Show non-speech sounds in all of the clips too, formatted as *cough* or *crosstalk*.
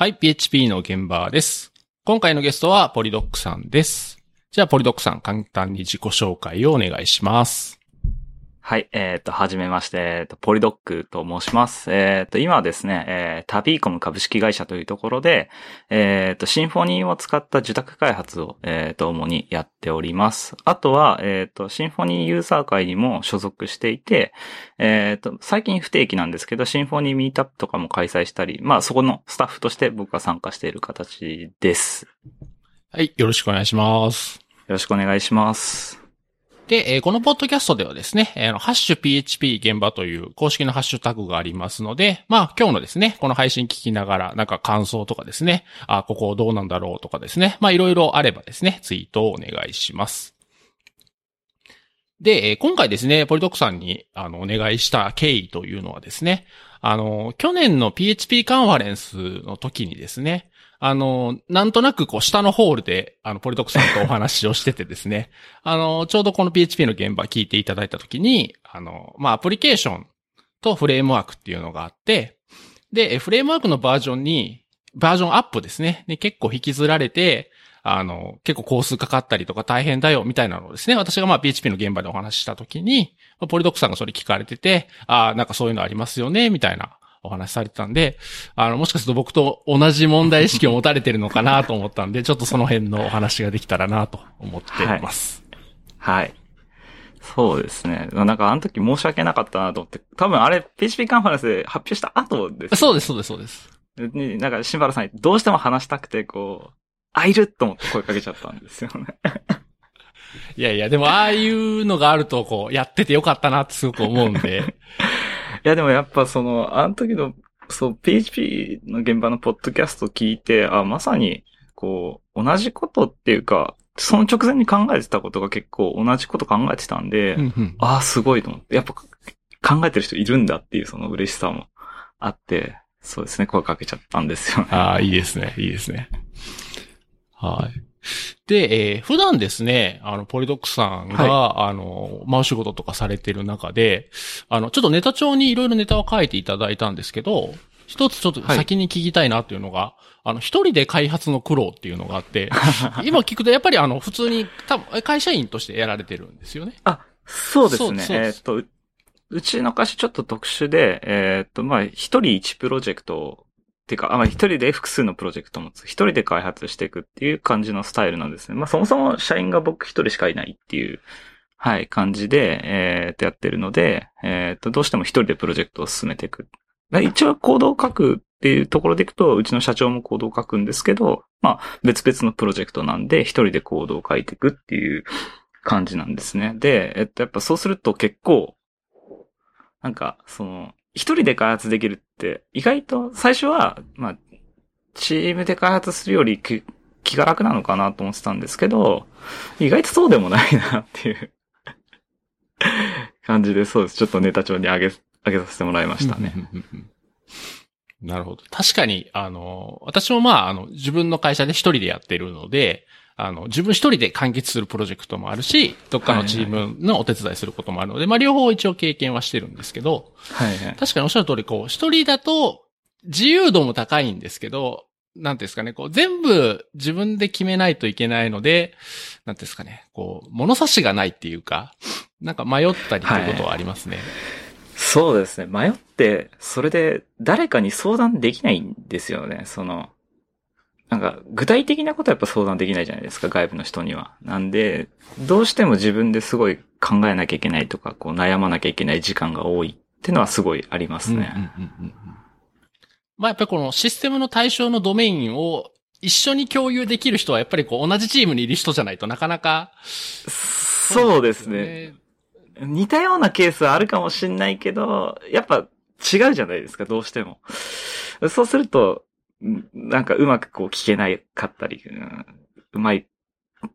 はい、PHP の現場です。今回のゲストはポリドックさんです。じゃあ、ポリドックさん、簡単に自己紹介をお願いします。はい、えっ、ー、と、はじめまして、えっ、ー、と、ポリドックと申します。えっ、ー、と、今はですね、えー、タビーコム株式会社というところで、えっ、と、シンフォニーを使った受託開発を、えっ、と、主にやっております。あとは、えっ、と、シンフォニーユーザー会にも所属していて、えっ、と、最近不定期なんですけど、シンフォニーミートアップとかも開催したり、まあ、そこのスタッフとして僕が参加している形です。はい、よろしくお願いします。よろしくお願いします。で、えー、このポッドキャストではですね、えー、ハッシュ PHP 現場という公式のハッシュタグがありますので、まあ今日のですね、この配信聞きながらなんか感想とかですね、あ、ここどうなんだろうとかですね、まあいろいろあればですね、ツイートをお願いします。で、え、今回ですね、ポリドックさんにあのお願いした経緯というのはですね、あの、去年の PHP カンファレンスの時にですね、あの、なんとなくこう下のホールで、あの、ポリトクさんとお話をしててですね、*laughs* あの、ちょうどこの PHP の現場聞いていただいたときに、あの、まあ、アプリケーションとフレームワークっていうのがあって、で、フレームワークのバージョンに、バージョンアップですね。で結構引きずられて、あの、結構工数かかったりとか大変だよみたいなのをですね、私がまあ PHP の現場でお話ししたときに、ポリドックさんがそれ聞かれてて、ああ、なんかそういうのありますよね、みたいなお話しされてたんで、あの、もしかすると僕と同じ問題意識を持たれてるのかなと思ったんで、*laughs* ちょっとその辺のお話ができたらなと思っています。はい。はい。そうですね。なんかあの時申し訳なかったなと思って、多分あれ PHP カンファレンスで発表した後です、ね。そうです、そうです、そうです。なんか、シンバラさんどうしても話したくて、こう、あ、いると思って声かけちゃったんですよね。*laughs* いやいや、でもああいうのがあると、こう、やっててよかったなってすごく思うんで。*laughs* いや、でもやっぱその、あの時の、そう、PHP の現場のポッドキャスト聞いて、あ、まさに、こう、同じことっていうか、その直前に考えてたことが結構同じこと考えてたんで、うんうん、ああ、すごいと思って。やっぱ考えてる人いるんだっていうその嬉しさもあって、そうですね、声かけちゃったんですよね。ああ、いいですね、いいですね。はい。で、えー、普段ですね、あの、ポリドックさんが、はい、あの、まあ、お仕事とかされてる中で、あの、ちょっとネタ帳にいろいろネタを書いていただいたんですけど、一つちょっと先に聞きたいなっていうのが、はい、あの、一人で開発の苦労っていうのがあって、*laughs* 今聞くとやっぱりあの、普通に、多分、会社員としてやられてるんですよね。あ、そうですね。えー、っと、うちの会社ちょっと特殊で、えー、っと、まあ、一人一プロジェクトていうか、あ、まあ、一人で複数のプロジェクトを持つ。一人で開発していくっていう感じのスタイルなんですね。まあ、そもそも社員が僕一人しかいないっていう、はい、感じで、えー、ってやってるので、えー、と、どうしても一人でプロジェクトを進めていく。一応コードを書くっていうところでいくと、うちの社長もコードを書くんですけど、まあ、別々のプロジェクトなんで、一人でコードを書いていくっていう感じなんですね。で、えっと、やっぱそうすると結構、なんか、その、一人で開発できるって、意外と最初は、まあ、チームで開発するより気が楽なのかなと思ってたんですけど、意外とそうでもないなっていう *laughs* 感じで、そうです。ちょっとネタ帳に上げ、上げさせてもらいましたね。なるほど。確かに、あの、私もまあ、あの、自分の会社で一人でやってるので、あの、自分一人で完結するプロジェクトもあるし、どっかのチームのお手伝いすることもあるので、はいはい、まあ両方一応経験はしてるんですけど、はいはい、確かにおっしゃる通り、こう、一人だと自由度も高いんですけど、なんですかね、こう、全部自分で決めないといけないので、なんですかね、こう、物差しがないっていうか、なんか迷ったりってことはありますね。はい、そうですね。迷って、それで誰かに相談できないんですよね。その、なんか、具体的なことはやっぱ相談できないじゃないですか、外部の人には。なんで、どうしても自分ですごい考えなきゃいけないとか、こう悩まなきゃいけない時間が多いっていうのはすごいありますね。まあやっぱりこのシステムの対象のドメインを一緒に共有できる人はやっぱりこう同じチームにいる人じゃないとなかなか。そうですね。似たようなケースはあるかもしんないけど、やっぱ違うじゃないですか、どうしても。そうすると、なんかうまくこう聞けないかったり、うん、うまい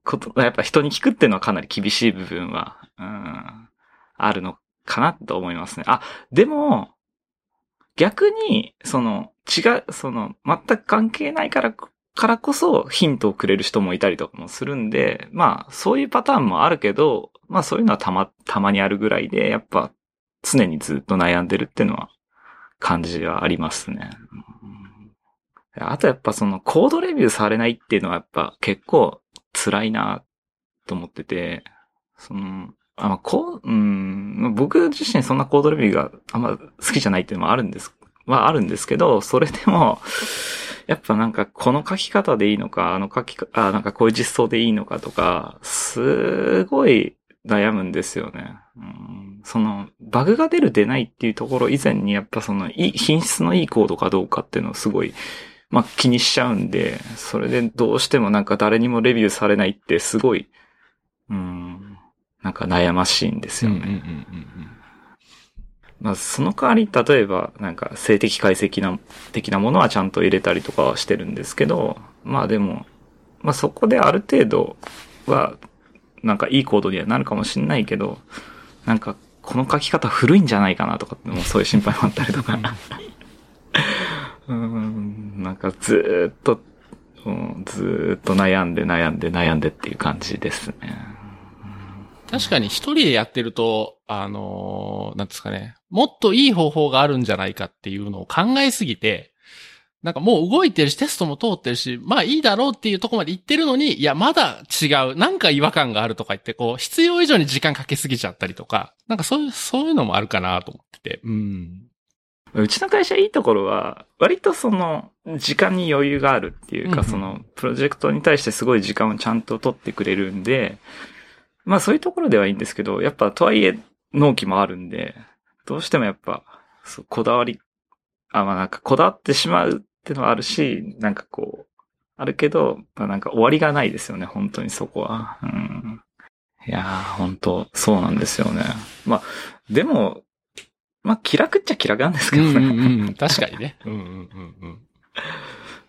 こと、やっぱ人に聞くっていうのはかなり厳しい部分は、うん、あるのかなと思いますね。あ、でも、逆に、その、違う、その、全く関係ないから、からこそヒントをくれる人もいたりとかもするんで、まあ、そういうパターンもあるけど、まあそういうのはたま、たまにあるぐらいで、やっぱ、常にずっと悩んでるっていうのは、感じはありますね。あとやっぱそのコードレビューされないっていうのはやっぱ結構辛いなと思ってて、その、あ、まあ、こう、うん、僕自身そんなコードレビューがあんま好きじゃないっていうのもあるんです、はあるんですけど、それでも、やっぱなんかこの書き方でいいのか、あの書きか、あ、なんかこういう実装でいいのかとか、すごい悩むんですよね。うん、その、バグが出る出ないっていうところ以前にやっぱその、品質のいいコードかどうかっていうのをすごい、まあ気にしちゃうんで、それでどうしてもなんか誰にもレビューされないってすごい、うん、なんか悩ましいんですよね。まあその代わり、例えばなんか性的解析な、的なものはちゃんと入れたりとかはしてるんですけど、まあでも、まあそこである程度は、なんかいいコードにはなるかもしんないけど、なんかこの書き方古いんじゃないかなとかってもそういう心配もあったりとか。*laughs* うん、なんかずっと、うん、ずっと悩んで悩んで悩んでっていう感じですね。確かに一人でやってると、あのー、なんですかね、もっといい方法があるんじゃないかっていうのを考えすぎて、なんかもう動いてるし、テストも通ってるし、まあいいだろうっていうとこまで行ってるのに、いや、まだ違う、なんか違和感があるとか言って、こう、必要以上に時間かけすぎちゃったりとか、なんかそういう、そういうのもあるかなと思ってて、うん。うちの会社いいところは、割とその、時間に余裕があるっていうか、その、プロジェクトに対してすごい時間をちゃんと取ってくれるんで、まあそういうところではいいんですけど、やっぱとはいえ納期もあるんで、どうしてもやっぱ、そう、こだわり、あ、まあなんかこだわってしまうってのはあるし、なんかこう、あるけど、まあなんか終わりがないですよね、本当にそこは。うん。いやー、本当そうなんですよね。まあ、でも、まあ、気楽っちゃ気楽なんですけどね。うんうんうん、確かにね。*laughs* うんうんうん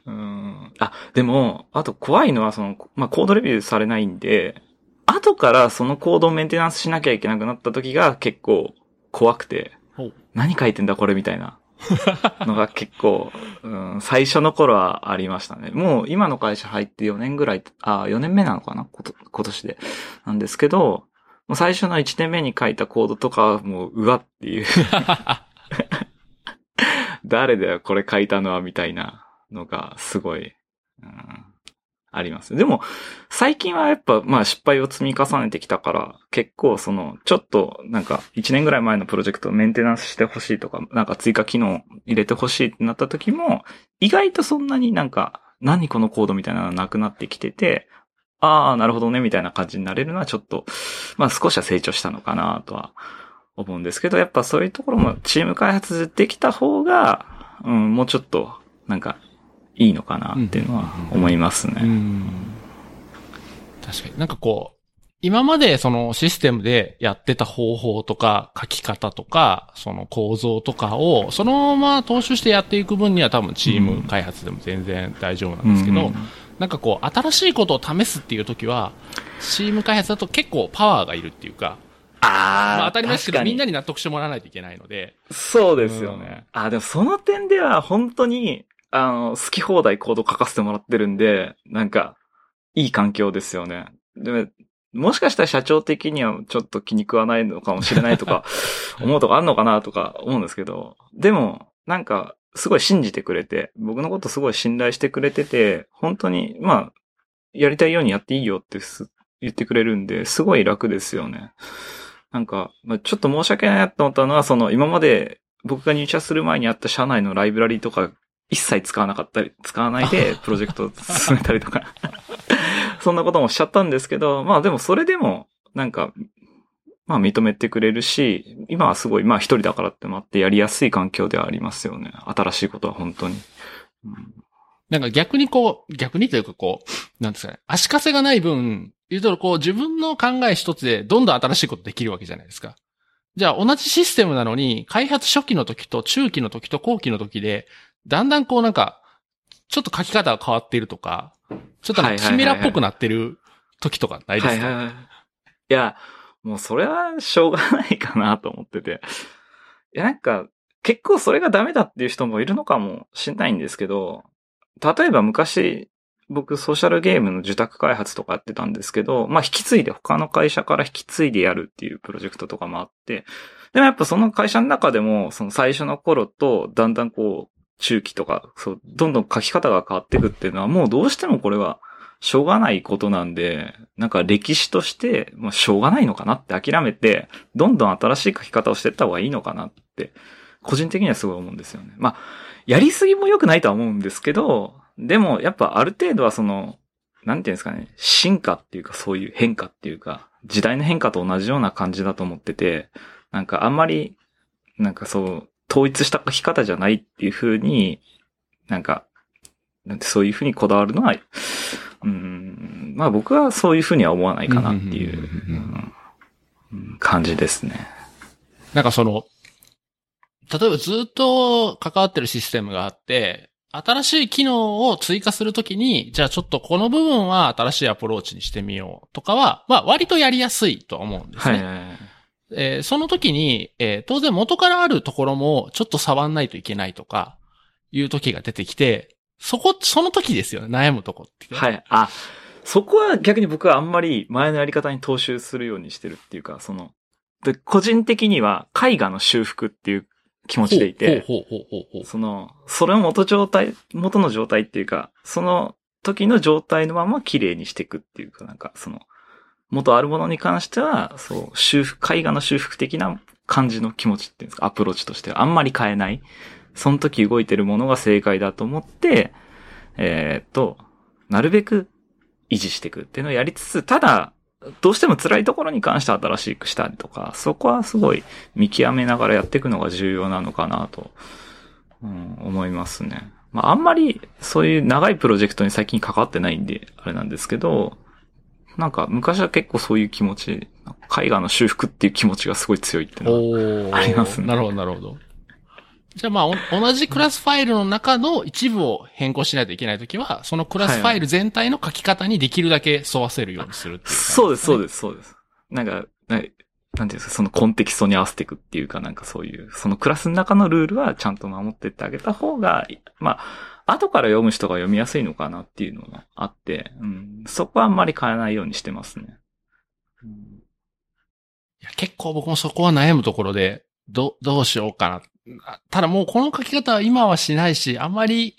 うん。うん。あ、でも、あと怖いのは、その、まあ、コードレビューされないんで、後からそのコードをメンテナンスしなきゃいけなくなった時が結構怖くて、何書いてんだこれみたいなのが結構、うん、最初の頃はありましたね。もう今の会社入って4年ぐらい、あ、4年目なのかな？今年で。なんですけど、もう最初の1年目に書いたコードとかはもう、うわっていう *laughs* 誰だよ、これ書いたのは、みたいなのが、すごい、うん、あります。でも、最近はやっぱ、まあ失敗を積み重ねてきたから、結構その、ちょっと、なんか、1年ぐらい前のプロジェクトをメンテナンスしてほしいとか、なんか追加機能入れてほしいってなった時も、意外とそんなになんか、何このコードみたいなのなくなってきてて、ああ、なるほどね、みたいな感じになれるのはちょっと、まあ少しは成長したのかなとは思うんですけど、やっぱそういうところもチーム開発できた方が、うん、もうちょっと、なんか、いいのかなっていうのは思いますね。うん、確かに。なんかこう、今までそのシステムでやってた方法とか書き方とか、その構造とかをそのまま踏襲してやっていく分には多分チーム開発でも全然大丈夫なんですけど、うんなんかこう、新しいことを試すっていう時は、チーム開発だと結構パワーがいるっていうか、ああ。まあ当たり前ですけど、みんなに納得してもらわないといけないので。そうですよね。うん、あでもその点では本当に、あの、好き放題コード書かせてもらってるんで、なんか、いい環境ですよね。でも、もしかしたら社長的にはちょっと気に食わないのかもしれないとか、*laughs* 思うとかあんのかなとか思うんですけど、でも、なんか、すごい信じてくれて、僕のことすごい信頼してくれてて、本当に、まあ、やりたいようにやっていいよって言ってくれるんで、すごい楽ですよね。なんか、まあ、ちょっと申し訳ないなと思ったのは、その、今まで僕が入社する前にあった社内のライブラリとか、一切使わなかったり、使わないで *laughs* プロジェクトを進めたりとかそんなこともしちゃったんですけど、まあでもそれでも、なんか、まあ認めてくれるし、今はすごい、まあ一人だからってもあってやりやすい環境ではありますよね。新しいことは本当に。うん、なんか逆にこう、逆にというかこう、なんですかね、足かせがない分、言うとこう自分の考え一つでどんどん新しいことできるわけじゃないですか。じゃあ同じシステムなのに、開発初期の時と中期の時と後期の時で、だんだんこうなんか、ちょっと書き方が変わっているとか、ちょっとキメラっぽくなってる時とかないですか、はいはいはい、いや、もうそれはしょうがないかなと思ってて。いや、なんか、結構それがダメだっていう人もいるのかもしれないんですけど、例えば昔、僕ソーシャルゲームの受託開発とかやってたんですけど、まあ引き継いで他の会社から引き継いでやるっていうプロジェクトとかもあって、でもやっぱその会社の中でも、その最初の頃とだんだんこう、中期とか、そう、どんどん書き方が変わっていくっていうのは、もうどうしてもこれは、しょうがないことなんで、なんか歴史として、もうしょうがないのかなって諦めて、どんどん新しい書き方をしていった方がいいのかなって、個人的にはすごい思うんですよね。まあ、やりすぎも良くないとは思うんですけど、でもやっぱある程度はその、なんていうんですかね、進化っていうかそういう変化っていうか、時代の変化と同じような感じだと思ってて、なんかあんまり、なんかそう、統一した書き方じゃないっていう風に、なんか、なんてそういう風にこだわるのは、うん、まあ僕はそういう風には思わないかなっていう感じですね。なんかその、例えばずっと関わってるシステムがあって、新しい機能を追加するときに、じゃあちょっとこの部分は新しいアプローチにしてみようとかは、まあ割とやりやすいと思うんですね。はいはいはいえー、その時に、えー、当然元からあるところもちょっと触んないといけないとか、いう時が出てきて、そこ、その時ですよね、悩むとこって。はい。あ、そこは逆に僕はあんまり前のやり方に踏襲するようにしてるっていうか、その、で個人的には絵画の修復っていう気持ちでいて、その、それを元状態、元の状態っていうか、その時の状態のまま綺麗にしていくっていうか、なんか、その、元あるものに関しては、そう、修復、絵画の修復的な感じの気持ちっていうんですか、アプローチとしてはあんまり変えない。その時動いてるものが正解だと思って、えー、っと、なるべく維持していくっていうのをやりつつ、ただ、どうしても辛いところに関して新しくしたりとか、そこはすごい見極めながらやっていくのが重要なのかなと、うん、思いますね。まあ、あんまりそういう長いプロジェクトに最近関わってないんで、あれなんですけど、なんか昔は結構そういう気持ち、絵画の修復っていう気持ちがすごい強いっていうのはありますね。なるほど、なるほど。じゃあまあ、同じクラスファイルの中の一部を変更しないといけないときは、そのクラスファイル全体の書き方にできるだけ沿わせるようにするっていう、ね、そうです、そうです、そうです。なんか、なんていうんですか、そのコンテキストに合わせていくっていうか、なんかそういう、そのクラスの中のルールはちゃんと守ってってあげた方が、まあ、後から読む人が読みやすいのかなっていうのがあって、うん、そこはあんまり変えないようにしてますね。うん、いや結構僕もそこは悩むところで、ど、どうしようかなただもうこの書き方は今はしないし、あまり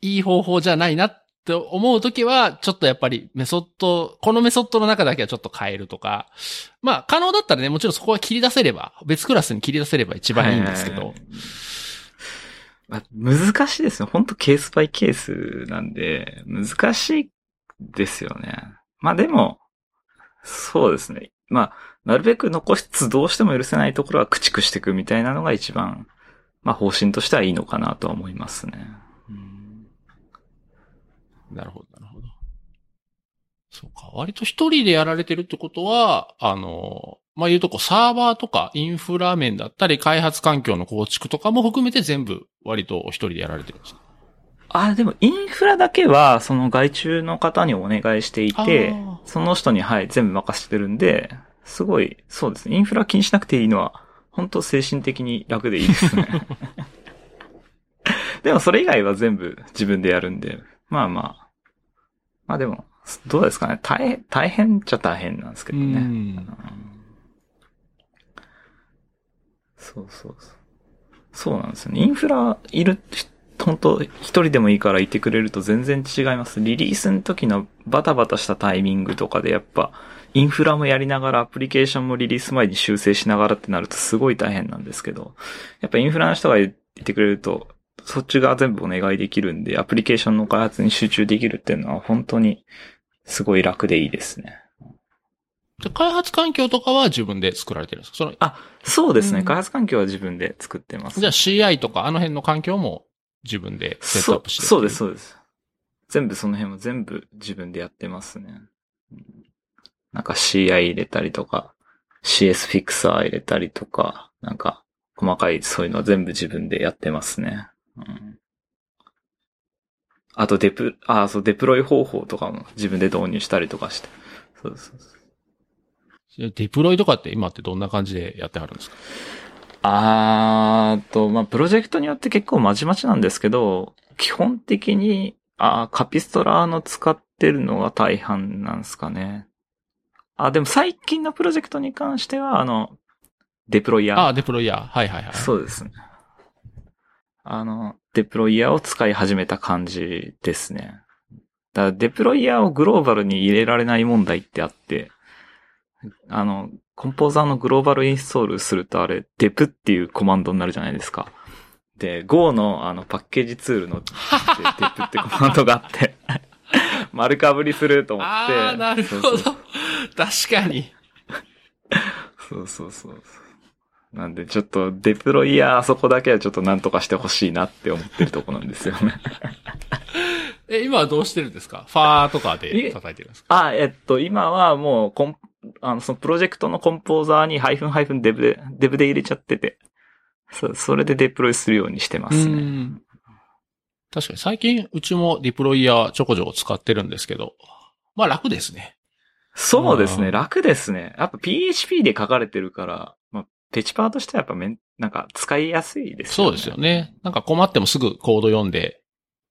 いい方法じゃないなって思うときは、ちょっとやっぱりメソッド、このメソッドの中だけはちょっと変えるとか、まあ可能だったらね、もちろんそこは切り出せれば、別クラスに切り出せれば一番いいんですけど。まあ、難しいですよ。本当ケースバイケースなんで、難しいですよね。まあでも、そうですね。まあ、なるべく残しつつどうしても許せないところは駆逐していくみたいなのが一番まあ方針としてはいいのかなとは思いますね。うん、なるほど、なるほど。そうか。割と一人でやられてるってことは、あの、まあ、言うとこサーバーとかインフラ面だったり開発環境の構築とかも含めて全部割と一人でやられてるんですか？あ、でもインフラだけはその外注の方にお願いしていて、その人にはい全部任せてるんで、すごい、そうですね。インフラ気にしなくていいのは本当精神的に楽でいいですね。*laughs* でもそれ以外は全部自分でやるんで、まあまあ。まあでも、どうですかね大変、大変っちゃ大変なんですけどね。うそうそうそう。そうなんですよね。インフラいる、本当一人でもいいからいてくれると全然違います。リリースの時のバタバタしたタイミングとかでやっぱ、インフラもやりながら、アプリケーションもリリース前に修正しながらってなるとすごい大変なんですけど、やっぱインフラの人がいてくれると、そっちが全部お願いできるんで、アプリケーションの開発に集中できるっていうのは本当にすごい楽でいいですね。開発環境とかは自分で作られてるんですか？そのあ、そうですね、うん、開発環境は自分で作ってます。じゃあ CI とかあの辺の環境も自分でセットアップしてるそうです、そうです。全部その辺も全部自分でやってますね。なんか CI 入れたりとか、CS フィクサー入れたりとか、なんか細かいそういうのは全部自分でやってますね。うん、あとデプ、あ、そう、デプロイ方法とかも自分で導入したりとかして。そうそうそう。デプロイとかって今ってどんな感じでやってはるんですか？あーと、まあ、プロジェクトによって結構まちまちなんですけど、基本的に、あカピストラの使ってるのが大半なんですかね。あ、でも最近のプロジェクトに関しては、あの、デプロイヤー。あ、デプロイヤー。はいはいはい。そうですね。あの、デプロイヤーを使い始めた感じですね。だからデプロイヤーをグローバルに入れられない問題ってあって、あの、コンポーザーのグローバルインストールするとあれ、デプっていうコマンドになるじゃないですか。で、Go のあのパッケージツールの *laughs* デプってコマンドがあって、*laughs* 丸かぶりすると思って。ああ、なるほど。そうそう確かに。そうそうそう。なんで、ちょっと、デプロイヤーあそこだけはちょっとなんとかしてほしいなって思ってるとこなんですよね。*laughs* え、今はどうしてるんですか？ファーとかで叩いてるんですか？あ、えっと、今はもう、コン、あの、そのプロジェクトのコンポーザーにハイフンハイフンデブで、デブで入れちゃってて、そ、それでデプロイするようにしてますうね。ん確かに最近、うちもディプロイヤーちょこちょこ使ってるんですけど、まあ楽ですね。そうですね、うん楽ですね。やっぱ PHP で書かれてるから、まあ、ペチパーとしてはやっぱめん、なんか使いやすいですよね。そうですよね。なんか困ってもすぐコード読んで、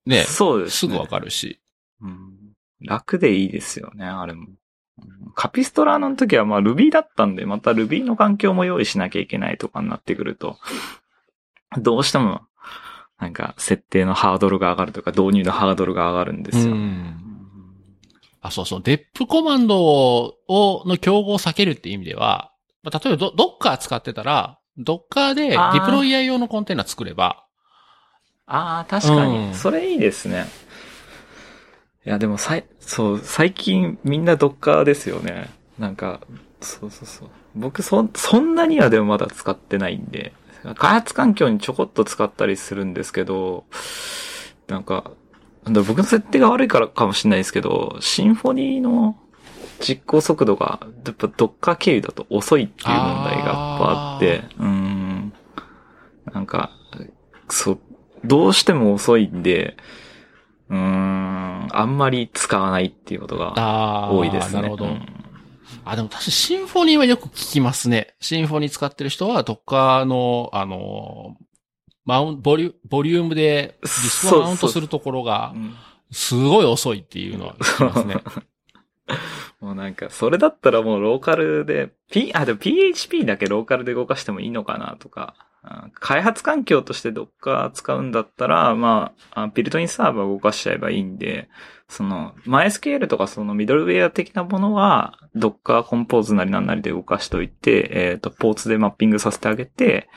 ね、そうですね。すぐわかるし。うん楽でいいですよね、あれも。うんカピストラの時はまあ Ruby だったんで、また Ruby の環境も用意しなきゃいけないとかになってくると、どうしても、なんか設定のハードルが上がるとか、導入のハードルが上がるんですよ。うんあ、そうそう。デップコマンドを、の競合を避けるって意味では、まあ例えばドドッカー使ってたら、ドッカーでディプロイヤー用のコンテナ作れば、ああ、確かに、うんそれいいですね。いや、でもさい、そう、最近みんなドッカーですよね。なんか、そうそうそう。僕、そ、そんなにはでもまだ使ってないんで、開発環境にちょこっと使ったりするんですけど、なんか、僕の設定が悪いからかもしれないですけど、シンフォニーの実行速度が、やっぱドッカー経由だと遅いっていう問題がやっぱあって、うーん。なんか、そう、どうしても遅いんで、うーん、あんまり使わないっていうことが多いですね。なるほど。うんあ、でも確かにシンフォニーはよく聞きますね。シンフォニー使ってる人は、ドッカーの、あの、マウンボリュ、ボリュームでディスクをマウントするところがう、んすごい遅いっていうのは聞きますね。*laughs* もうなんか、それだったらもうローカルで、P、あ、でも PHP だけローカルで動かしてもいいのかなとか、あ開発環境として Docker 使うんだったら、まあ、あビルトインサーバー動かしちゃえばいいんで、その、MySQL とかそのミドルウェア的なものは、Docker コンポーズなりなんなりで動かしといて、えっ、と、ポーツでマッピングさせてあげて、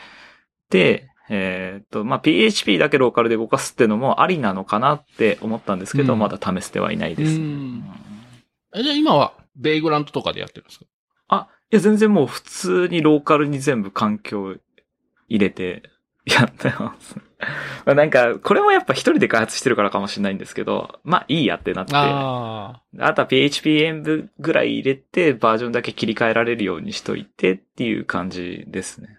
で、えっ、と、まあ、PHP だけローカルで動かすっていうのもありなのかなって思ったんですけど、うんまだ試してはいないです。うんえじゃあ今は、ベイグラントとかでやってるんですか？あ、いや、全然もう普通にローカルに全部環境入れてやってます。*laughs* まあなんか、これもやっぱ一人で開発してるからかもしれないんですけど、まあいいやってなって、ああとは PHP 演舞ぐらい入れてバージョンだけ切り替えられるようにしといてっていう感じですね。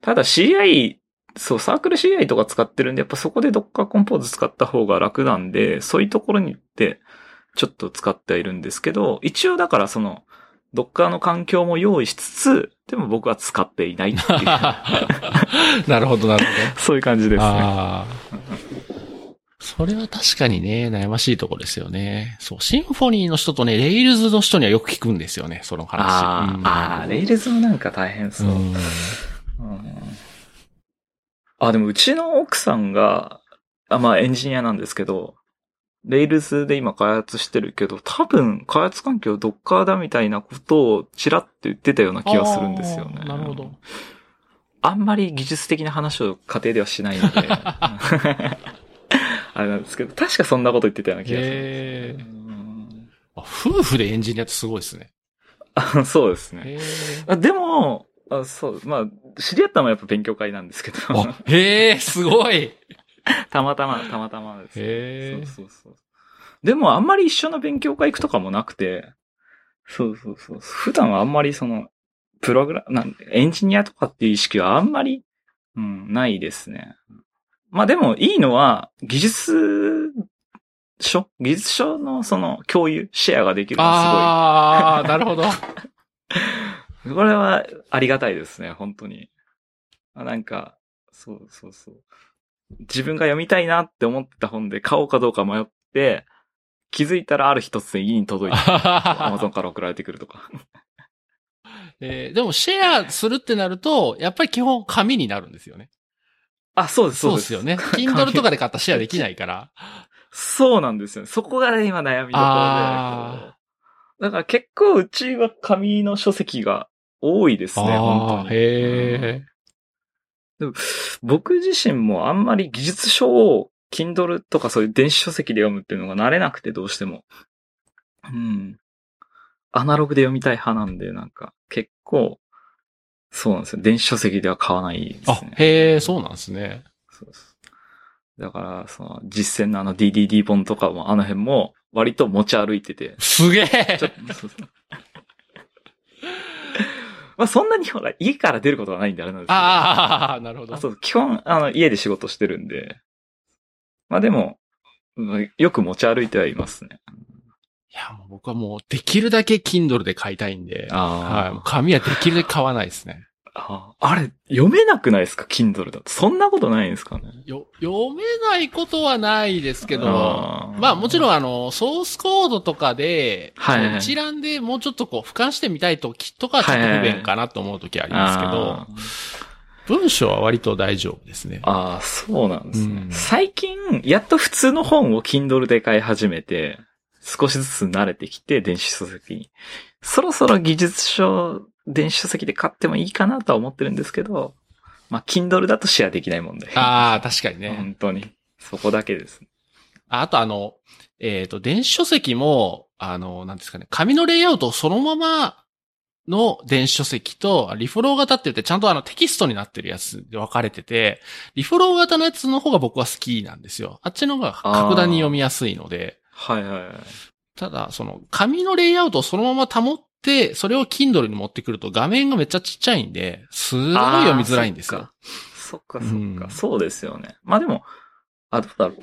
ただ CI、そう、サークル CI とか使ってるんで、やっぱそこで Docker Compose 使った方が楽なんで、そういうところに行って、ちょっと使ってはいるんですけど、一応だからその、Docker の環境も用意しつつ、でも僕は使っていないっていう、あ。*laughs* なるほど、なるほど。*laughs* そういう感じですね。それは確かにね、悩ましいところですよね。そう、シンフォニーの人とね、レイルズの人にはよく聞くんですよね、その話。あー、うんあー、レイルズもなんか大変そう。うんうんあ、でもうちの奥さんが、あまあエンジニアなんですけど、レイルズで今開発してるけど、多分開発環境ドッカーだみたいなことをちらっと言ってたような気がするんですよね。なるほど。あんまり技術的な話を家庭ではしないので、*laughs* あれなんですけど、確かそんなこと言ってたような気がする。へー夫婦でエンジニアってすごいですね。あそうですね。でも、あそう、まあ、知り合ったのはやっぱ勉強会なんですけど、へえ、すごい。*laughs* たまたま、たまたまです。へーそうそうそう。でもあんまり一緒の勉強会行くとかもなくて、そうそうそう。普段はあんまりその、プログラ、なんエンジニアとかっていう意識はあんまり、うん、ないですね。まあでもいいのは、技術書？技術書のその共有、シェアができるのはああ、*laughs* なるほど。すごい。これはありがたいですね、本当に。あなんか、そうそうそう。自分が読みたいなって思ってた本で買おうかどうか迷って、気づいたらある一つで家に届いて、*laughs* アマゾンから送られてくるとか。*laughs* えーでもシェアするってなると、やっぱり基本紙になるんですよね。あ、そうです、そうですよね。Kindle とかで買ったシェアできないから。そうなんですよね。そこがね、今悩みどころで。だから結構うちは紙の書籍が多いですね、本当に。へでも僕自身もあんまり技術書を Kindle とかそういう電子書籍で読むっていうのが慣れなくてどうしても。うん。アナログで読みたい派なんで、なんか結構、そうなんですよ。電子書籍では買わないですあね。、へえ、そうなんですね。そうです。だから、その、実践のあの DDD 本とかも、あの辺も、割と持ち歩いてて。すげえちょっと、そうそうまあそんなにほら、家から出ることがないんであれなんですけど。ああ、なるほどあ。そう、基本、あの、家で仕事してるんで。まあでも、うんよく持ち歩いてはいますね。いや、もう僕はもうできるだけ Kindle で買いたいんで、あはい。紙はできるだけ買わないですね。ああれ、読めなくないですか ?Kindle だと。そんなことないんですかね？よ、読めないことはないですけど、あーまあもちろんあの、ソースコードとかで、はいはい一覧でもうちょっとこう、俯瞰してみたいときとかはちょっと不便かなと思うときありますけど、あ文章は割と大丈夫ですね。あー、そうなんですね。うん最近、やっと普通の本を Kindle で買い始めて、少しずつ慣れてきて、電子書籍に。そろそろ技術書、電子書籍で買ってもいいかなとは思ってるんですけど、まあ、Kindle だとシェアできないもんで。ああ、確かにね。本当に。そこだけです。ああとあの、えっ、と、電子書籍も、あの、なんですかね、紙のレイアウトをそのままの電子書籍と、リフォロー型って言って、ちゃんとあのテキストになってるやつで分かれてて、リフォロー型のやつの方が僕は好きなんですよ。あっちの方が格段に読みやすいので、はいはいはい。ただ、その、紙のレイアウトをそのまま保って、それを Kindle に持ってくると画面がめっちゃちっちゃいんで、すごい読みづらいんですよ。そっかそっか、うんそうですよね。まあでも、あ、どうだろう、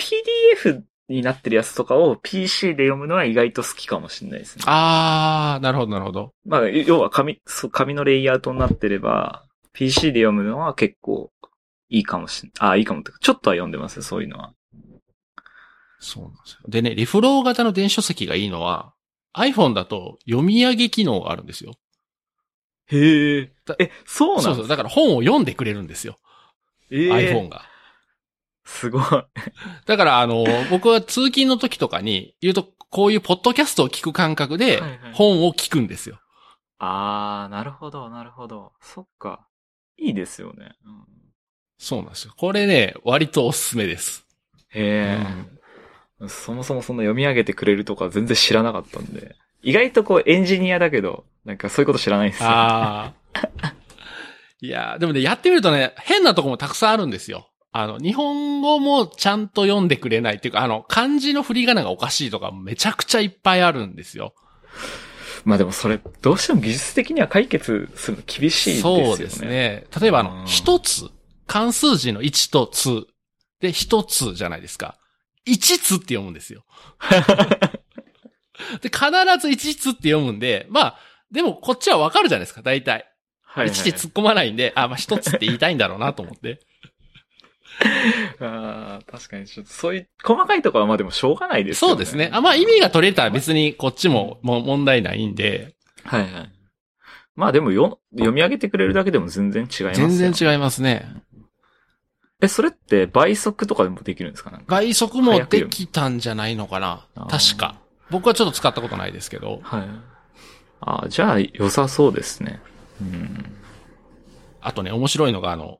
PDF になってるやつとかを PC で読むのは意外と好きかもしれないですね。あー、なるほど、なるほど。まあ、要は紙、そう、紙のレイアウトになってれば、PC で読むのは結構いいかもしれない。あ、いいかもってか、ちょっとは読んでますそういうのは。そうなんですよ。でね、リフロー型の電子書籍がいいのは、iPhone だと読み上げ機能があるんですよ。へえだ。え、そうなんそうそう。だから本を読んでくれるんですよ。ええ iPhone が。すごい。*laughs* だから、あの、僕は通勤の時とかに、言うと、こういうポッドキャストを聞く感覚ではいはい、本を聞くんですよ。あー、なるほど、なるほど。そっか。いいですよね。うんそうなんですよ。これね、割とおすすめです。へうんえ、そもそもそんな読み上げてくれるとか全然知らなかったんで。意外とこうエンジニアだけど、なんかそういうこと知らないですよ、ああ。いやーでもね、やってみるとね、変なとこもたくさんあるんですよ。あの、日本語もちゃんと読んでくれないっていうか、あの、漢字の振り仮名がおかしいとかめちゃくちゃいっぱいあるんですよ。まあでもそれ、どうしても技術的には解決するの厳しいですよね。そうです。ね。例えばあうんの、一つ、関数字の1とつで一つじゃないですか。一つって読むんですよ。で、必ず一つって読むんで、まあ、でもこっちはわかるじゃないですか、大体。はい、はい。一って突っ込まないんで、あ、まあ一つって言いたいんだろうなと思って。*laughs* あー確かにちょっとそういう細かいところはまあでもしょうがないですよね。そうですね。あ、まあ意味が取れたら別にこっちももう問題ないんで、はいはい。まあでもよ読み上げてくれるだけでも全然違いますよ全然違いますね。え、それって倍速とかでもできるんですか？倍速もできたんじゃないのかな？確か。僕はちょっと使ったことないですけど。はい。あじゃあ良さそうですね。うん。あとね、面白いのがあの、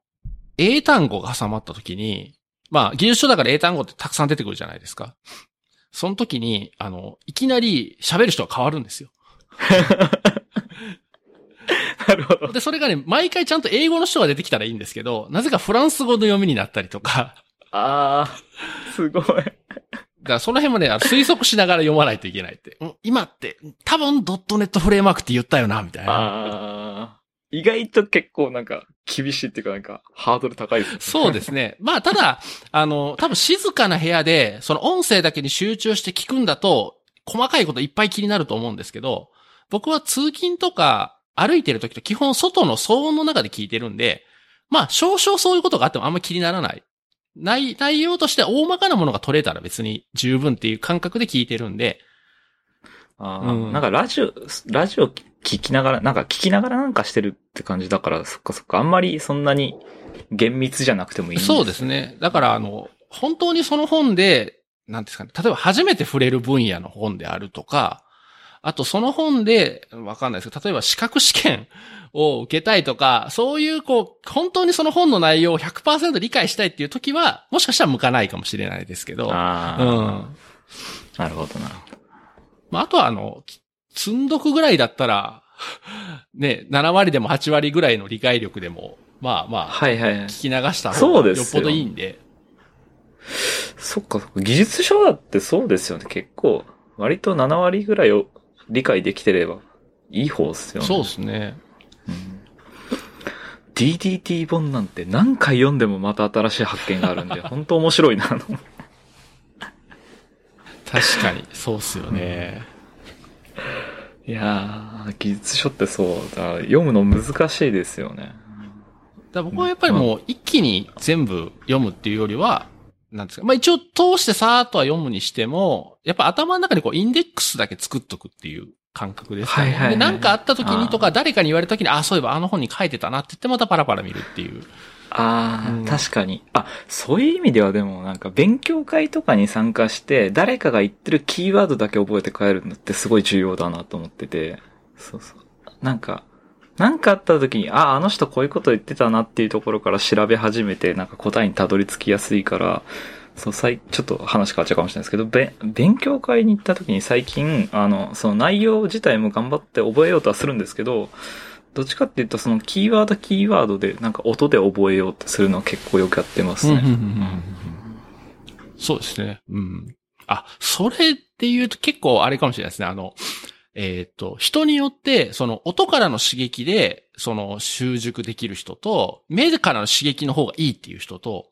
英単語が挟まった時に、まあ、技術書だから英単語ってたくさん出てくるじゃないですか。その時に、あの、いきなり喋る人が変わるんですよ。*laughs* なるほど。で、それがね、毎回ちゃんと英語の人が出てきたらいいんですけど、なぜかフランス語の読みになったりとか、ああ、すごい。だからその辺もね、推測しながら読まないといけないって。ん今って、多分ドットネットフレームワークって言ったよな、みたいな。ああ。意外と結構なんか厳しいっていうかなんかハードル高いですね。そうですね。まあ、ただ、あの、多分静かな部屋で、その音声だけに集中して聞くんだと、細かいこといっぱい気になると思うんですけど、僕は通勤とか歩いてる時と基本外の騒音の中で聞いてるんで、まあ、少々そういうことがあってもあんまり気にならない。内、内容として大まかなものが取れたら別に十分っていう感覚で聞いてるんで、あーうん。なんかラジオ、ラジオ聞きながら、なんか聞きながらなんかしてるって感じだから、そっかそっか、あんまりそんなに厳密じゃなくてもいいそうですね。だから、あの、本当にその本で、なんですかね、例えば初めて触れる分野の本であるとか、あとその本で、わかんないですけど、例えば資格試験を受けたいとか、そういうこう、本当にその本の内容を100%理解したいっていう時は、もしかしたら向かないかもしれないですけど。ああ、うん。なるほどな。まあ、あとはあの、積んどくぐらいだったら、ね、7割でも8割ぐらいの理解力でも、まあまあ、はいはいはい。聞き流した方そうですよがよっぽどいいんで。そっか。技術書だってそうですよね。結構、割と7割ぐらいを理解できてればいい方ですよね。そうですね。うん DDT 本なんて何回読んでもまた新しい発見があるんで、*laughs* 本当面白いな。確かに、そうっすよね。いやー、技術書ってそうだ。読むの難しいですよね。だ僕はやっぱりもう一気に全部読むっていうよりは、なんですか。まあ一応通してさーっとは読むにしても、やっぱ頭の中にこうインデックスだけ作っとくっていう感覚ですかね。はいはいはいで、なんかあった時にとか誰かに言われた時に、あ、そういえばあの本に書いてたなって言ってまたパラパラ見るっていう。ああ、うん確かに。あ、そういう意味ではでもなんか勉強会とかに参加して、誰かが言ってるキーワードだけ覚えて帰るのってすごい重要だなと思ってて。そうそう。なんか、なんかあった時に、あ、あの人こういうこと言ってたなっていうところから調べ始めて、なんか答えにたどり着きやすいから、そう、ちょっと話変わっちゃうかもしれないですけど、べ、勉強会に行った時に最近、あの、その内容自体も頑張って覚えようとはするんですけど、どっちかっていうと、そのキーワードキーワードで、なんか音で覚えようとするのは結構よくやってますね。そうですね。うん。あ、それって言うと結構あれかもしれないですね。あの、えっ、と、人によって、その音からの刺激で、その習熟できる人と、目からの刺激の方がいいっていう人と、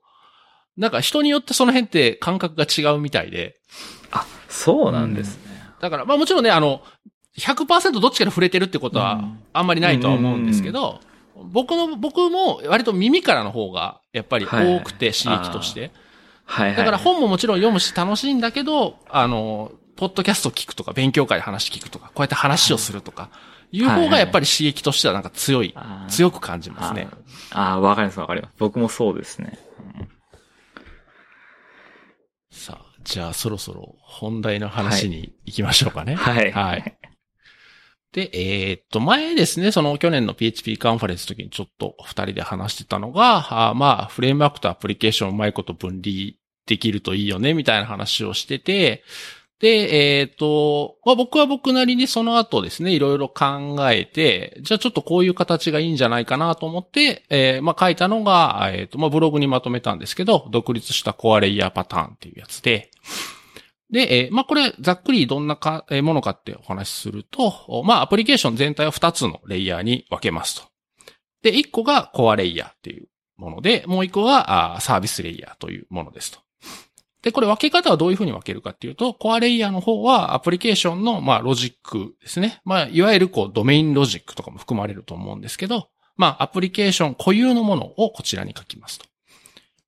なんか人によってその辺って感覚が違うみたいで、あ、そうなんですね。だから、まあもちろんね、あの、100%どっちかで触れてるってことはうんあんまりないとは思うんですけど、僕の、僕も割と耳からの方がやっぱり多くて刺激として。はいはい。だから本ももちろん読むし楽しいんだけど、あの、ポッドキャスト聞くとか、勉強会で話聞くとか、こうやって話をするとか、いう方がやっぱり刺激としてはなんか強い、あー強く感じますね。ああ、わかりますわかります。僕もそうですね。さあ、じゃあそろそろ本題の話に行きましょうかね。はい。はい。で、えーっと、前ですね、その去年の PHP カンファレンスの時にちょっと二人で話してたのが、あーまあ、フレームワークとアプリケーションをうまいこと分離できるといいよね、みたいな話をしてて、で、えーと、まあ僕は僕なりにその後ですね、いろいろ考えて、じゃあちょっとこういう形がいいんじゃないかなと思って、えーまあ書いたのが、えーと、まあブログにまとめたんですけど、独立したコアレイヤーパターンっていうやつで、で、えーまあ、これ、ざっくりどんなか、えーものかってお話しすると、まあ、アプリケーション全体を2つのレイヤーに分けますと。で、1個がコアレイヤーっていうもので、もう1個がサービスレイヤーというものですと。で、これ分け方はどういうふうに分けるかっていうと、コアレイヤーの方はアプリケーションの、まあ、ロジックですね。まあ、いわゆるこう、ドメインロジックとかも含まれると思うんですけど、まあ、アプリケーション固有のものをこちらに書きますと。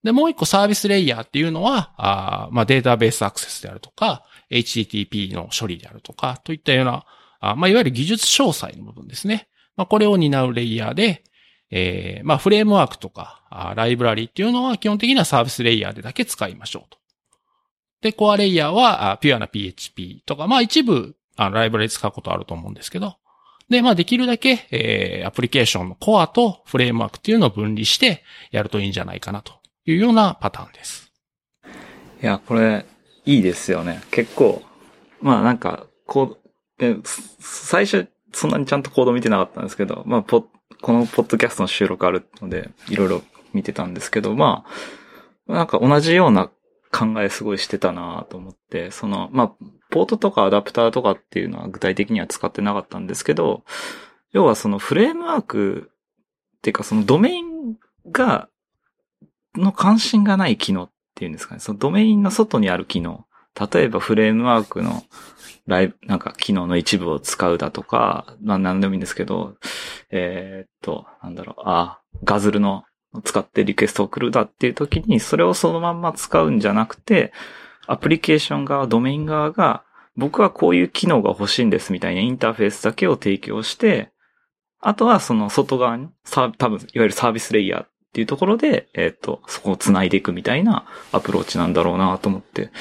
で、もう一個サービスレイヤーっていうのは、あまあ、データベースアクセスであるとか、HTTP の処理であるとか、といったような、あまあ、いわゆる技術詳細の部分ですね。まあ、これを担うレイヤーで、えー、まあ、フレームワークとか、ライブラリっていうのは基本的にはサービスレイヤーでだけ使いましょうと。で、コアレイヤーは、ピュアな PHP とか、まあ、一部、あライブラリ使うことあると思うんですけど、で、まあ、できるだけ、えー、アプリケーションのコアとフレームワークっていうのを分離してやるといいんじゃないかなというようなパターンです。いや、これ、いいですよね。結構、まあなんか、こう、え最初、そんなにちゃんとコード見てなかったんですけど、まあ、ポこのポッドキャストの収録あるので、いろいろ見てたんですけど、まあ、なんか同じような考えすごいしてたなと思って、その、まあ、ポートとかアダプターとかっていうのは具体的には使ってなかったんですけど、要はそのフレームワークっていうかそのドメインが、の関心がない機能っていうんですかね。そのドメインの外にある機能。例えばフレームワークのライブ、なんか機能の一部を使うだとか、まあ何でもいいんですけど、えーっと、なんだろう、あ、ガズルの使ってリクエストを送るだっていう時に、それをそのまんま使うんじゃなくて、アプリケーション側、ドメイン側が僕はこういう機能が欲しいんですみたいなインターフェースだけを提供して、あとはその外側に、多分、いわゆるサービスレイヤーっていうところで、えっ、ー、と、そこを繋いでいくみたいなアプローチなんだろうなと思って、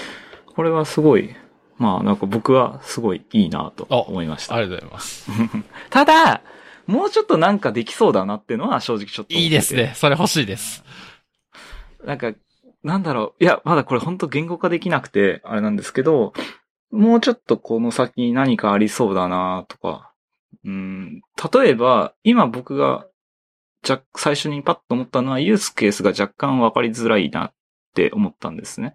これはすごい、まあなんか僕はすごいいいなと思いました。ありがとうございます。*laughs* ただ、もうちょっとなんかできそうだなっていうのは正直ちょっと。いいですね。それ欲しいです。なんか、なんだろう。いや、まだこれ本当言語化できなくて、あれなんですけど、もうちょっとこの先に何かありそうだなとか。うん、例えば、今僕が、じゃ、最初にパッと思ったのは、ユースケースが若干わかりづらいなって思ったんですね。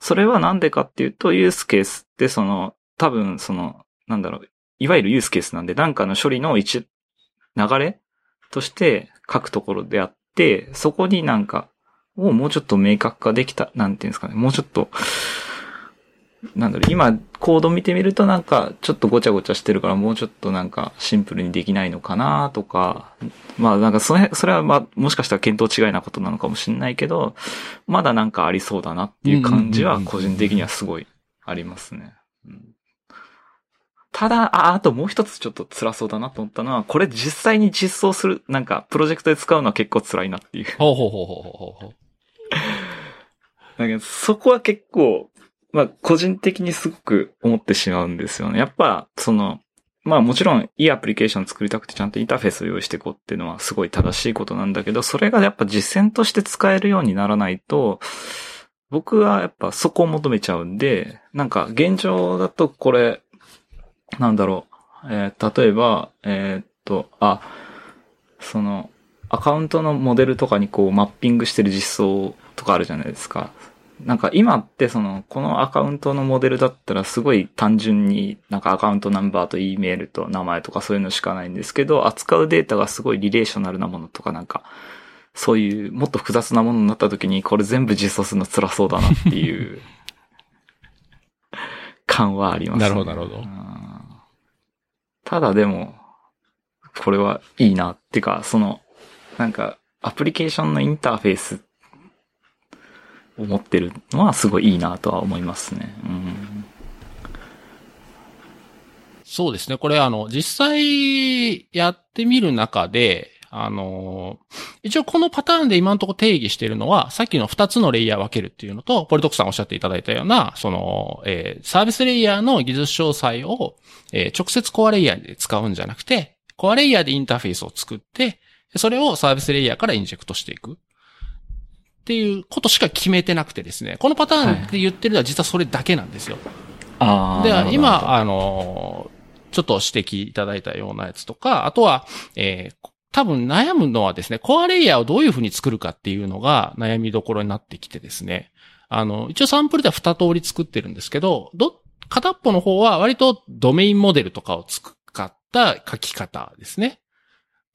それはなんでかっていうと、ユースケースってその、多分その、なんだろう、いわゆるユースケースなんで、なんかの処理の一、流れとして書くところであって、そこになんか、をもうちょっと明確化できた、なんていうんですかね、もうちょっと、なんだろう、今、コード見てみるとなんか、ちょっとごちゃごちゃしてるから、もうちょっとなんか、シンプルにできないのかなとか、まあなんか、それ、それはまあ、もしかしたら見当違いなことなのかもしれないけど、まだなんかありそうだなっていう感じは、個人的にはすごいありますね。ただ、あ、あともう一つちょっと辛そうだなと思ったのは、これ実際に実装する、なんか、プロジェクトで使うのは結構辛いなっていう。ほうほうほうほうほうほう。だけど、そこは結構、まあ、個人的にすごく思ってしまうんですよね。やっぱ、その、まあもちろんいいアプリケーション作りたくてちゃんとインターフェースを用意していこうっていうのはすごい正しいことなんだけど、それがやっぱ実践として使えるようにならないと、僕はやっぱそこを求めちゃうんで、なんか現状だとこれ、なんだろう、えー、例えば、えー、っと、あ、その、アカウントのモデルとかにこうマッピングしてる実装とかあるじゃないですか。なんか今ってその、このアカウントのモデルだったらすごい単純になんかアカウントナンバーと E メールと名前とかそういうのしかないんですけど、扱うデータがすごいリレーショナルなものとかなんか、そういうもっと複雑なものになった時にこれ全部実装するの辛そうだなっていう *laughs* 感はありますね。なるほど、なるほど。ただでも、これはいいなっていうか、その、なんか、アプリケーションのインターフェースを持ってるのはすごいいいなとは思いますね。うん、そうですね。これあの、実際やってみる中で、あの、一応このパターンで今のところ定義しているのは、さっきの2つのレイヤー分けるっていうのと、ポリトクさんおっしゃっていただいたような、その、えー、サービスレイヤーの技術詳細を、えー、直接コアレイヤーで使うんじゃなくて、コアレイヤーでインターフェースを作って、それをサービスレイヤーからインジェクトしていく。っていうことしか決めてなくてですね、このパターンで言ってるのは実はそれだけなんですよ。はい、で、今、あの、ちょっと指摘いただいたようなやつとか、あとは、えー、多分悩むのはですね、コアレイヤーをどういうふうに作るかっていうのが悩みどころになってきてですね、あの、一応サンプルでは二通り作ってるんですけど、ど、片っぽの方は割とドメインモデルとかを使った書き方ですね。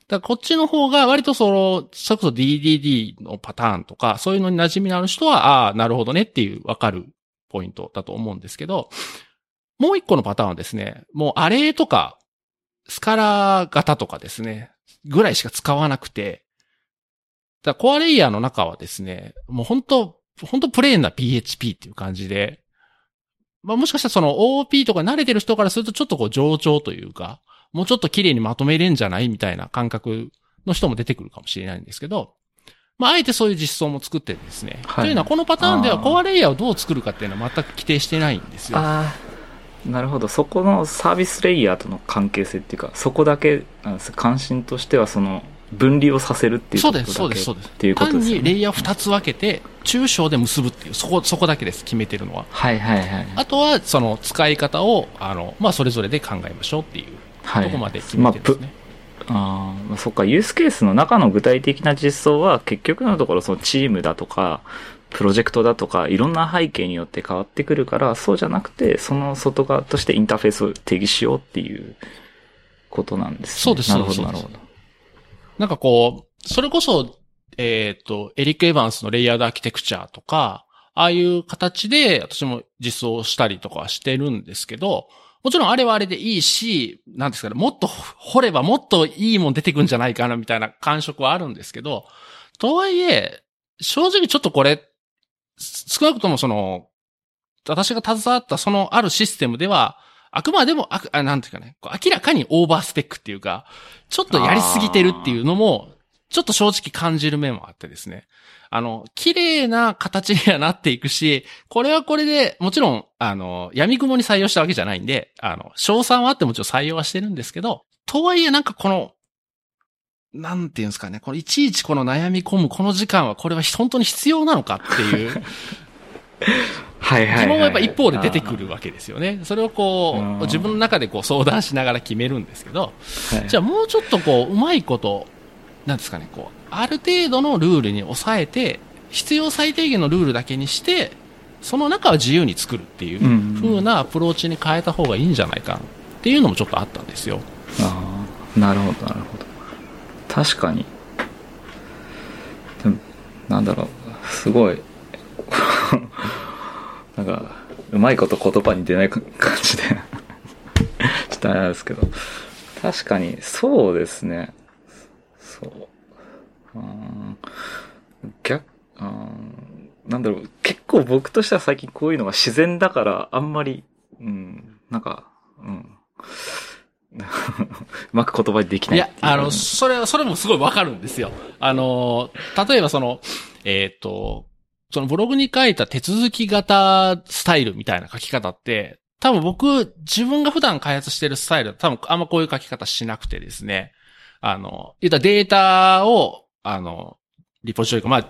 だこっちの方が割とその、それこそ DDD のパターンとか、そういうのに馴染みのある人は、ああ、なるほどねっていうわかるポイントだと思うんですけど、もう一個のパターンはですね、もうアレとか、スカラ型とかですね、ぐらいしか使わなくて、だコアレイヤーの中はですね、もう本当本当プレーンな PHP っていう感じで、まあもしかしたらその OP とか慣れてる人からするとちょっとこう上調というか、もうちょっと綺麗にまとめれんじゃないみたいな感覚の人も出てくるかもしれないんですけど、まあ、あえてそういう実装も作ってですね。はい、というのは、このパターンではコアレイヤーをどう作るかっていうのは全く規定してないんですよ。ああ、なるほど。そこのサービスレイヤーとの関係性っていうか、そこだけなんです関心としては、その、分離をさせるっていうことだけそうです、そうです、っていうことですね。単にレイヤー2つ分けて、中小で結ぶっていう、そこ、そこだけです、決めてるのは。はいはいはい。あとは、その、使い方を、あの、まあ、それぞれで考えましょうっていう。はい、どこまで決めてるんですね。まあ、あそっか、ユースケースの中の具体的な実装は結局のところそのチームだとか、プロジェクトだとか、いろんな背景によって変わってくるから、そうじゃなくて、その外側としてインターフェースを定義しようっていうことなんですね。そうです、なるほど、なるほど。なんかこう、それこそ、えっ、ー、と、エリック・エヴァンスのレイヤードアーキテクチャーとか、ああいう形で私も実装したりとかはしてるんですけど、もちろんあれはあれでいいし、なんですかね、もっと掘ればもっといいもん出てくんじゃないかなみたいな感触はあるんですけど、とはいえ、正直ちょっとこれ、少なくともその、私が携わったそのあるシステムでは、あくまでも、あく、あなんていうかね、明らかにオーバースペックっていうか、ちょっとやりすぎてるっていうのも、ちょっと正直感じる面もあってですね。あの、綺麗な形にはなっていくし、これはこれで、もちろん、あの、闇雲に採用したわけじゃないんで、あの、賞賛はあってもちろん採用はしてるんですけど、とはいえなんかこの、なんていうんですかね、このいちいちこの悩み込むこの時間はこれは本当に必要なのかっていう *laughs* はいはい。疑問はやっぱ一方で出てくるわけですよね。それをこう、自分の中でこう相談しながら決めるんですけど、じゃあもうちょっとこう、うまいこと、なんですかね、こう、ある程度のルールに抑えて、必要最低限のルールだけにして、その中は自由に作るっていう風なアプローチに変えた方がいいんじゃないかっていうのもちょっとあったんですよ。ああ、なるほど、なるほど。確かに。でも、なんだろう、すごい、*laughs* なんか、うまいこと言葉に出ない感じで *laughs* ちょっとあれなんですけど。確かに、そうですね。そう。うん。逆、うん。なんだろう、結構僕としては最近こういうのが自然だから、あんまり、うん、なんか、うん。*laughs* うまく言葉にできないいや、あの、それは、それもすごいわかるんですよ。あの、例えばその、えっ、ー、と、そのブログに書いた手続き型スタイルみたいな書き方って、多分僕、自分が普段開発してるスタイル多分あんまこういう書き方しなくてですね。あの、言ったデータを、あの、リポジトリか、まあ、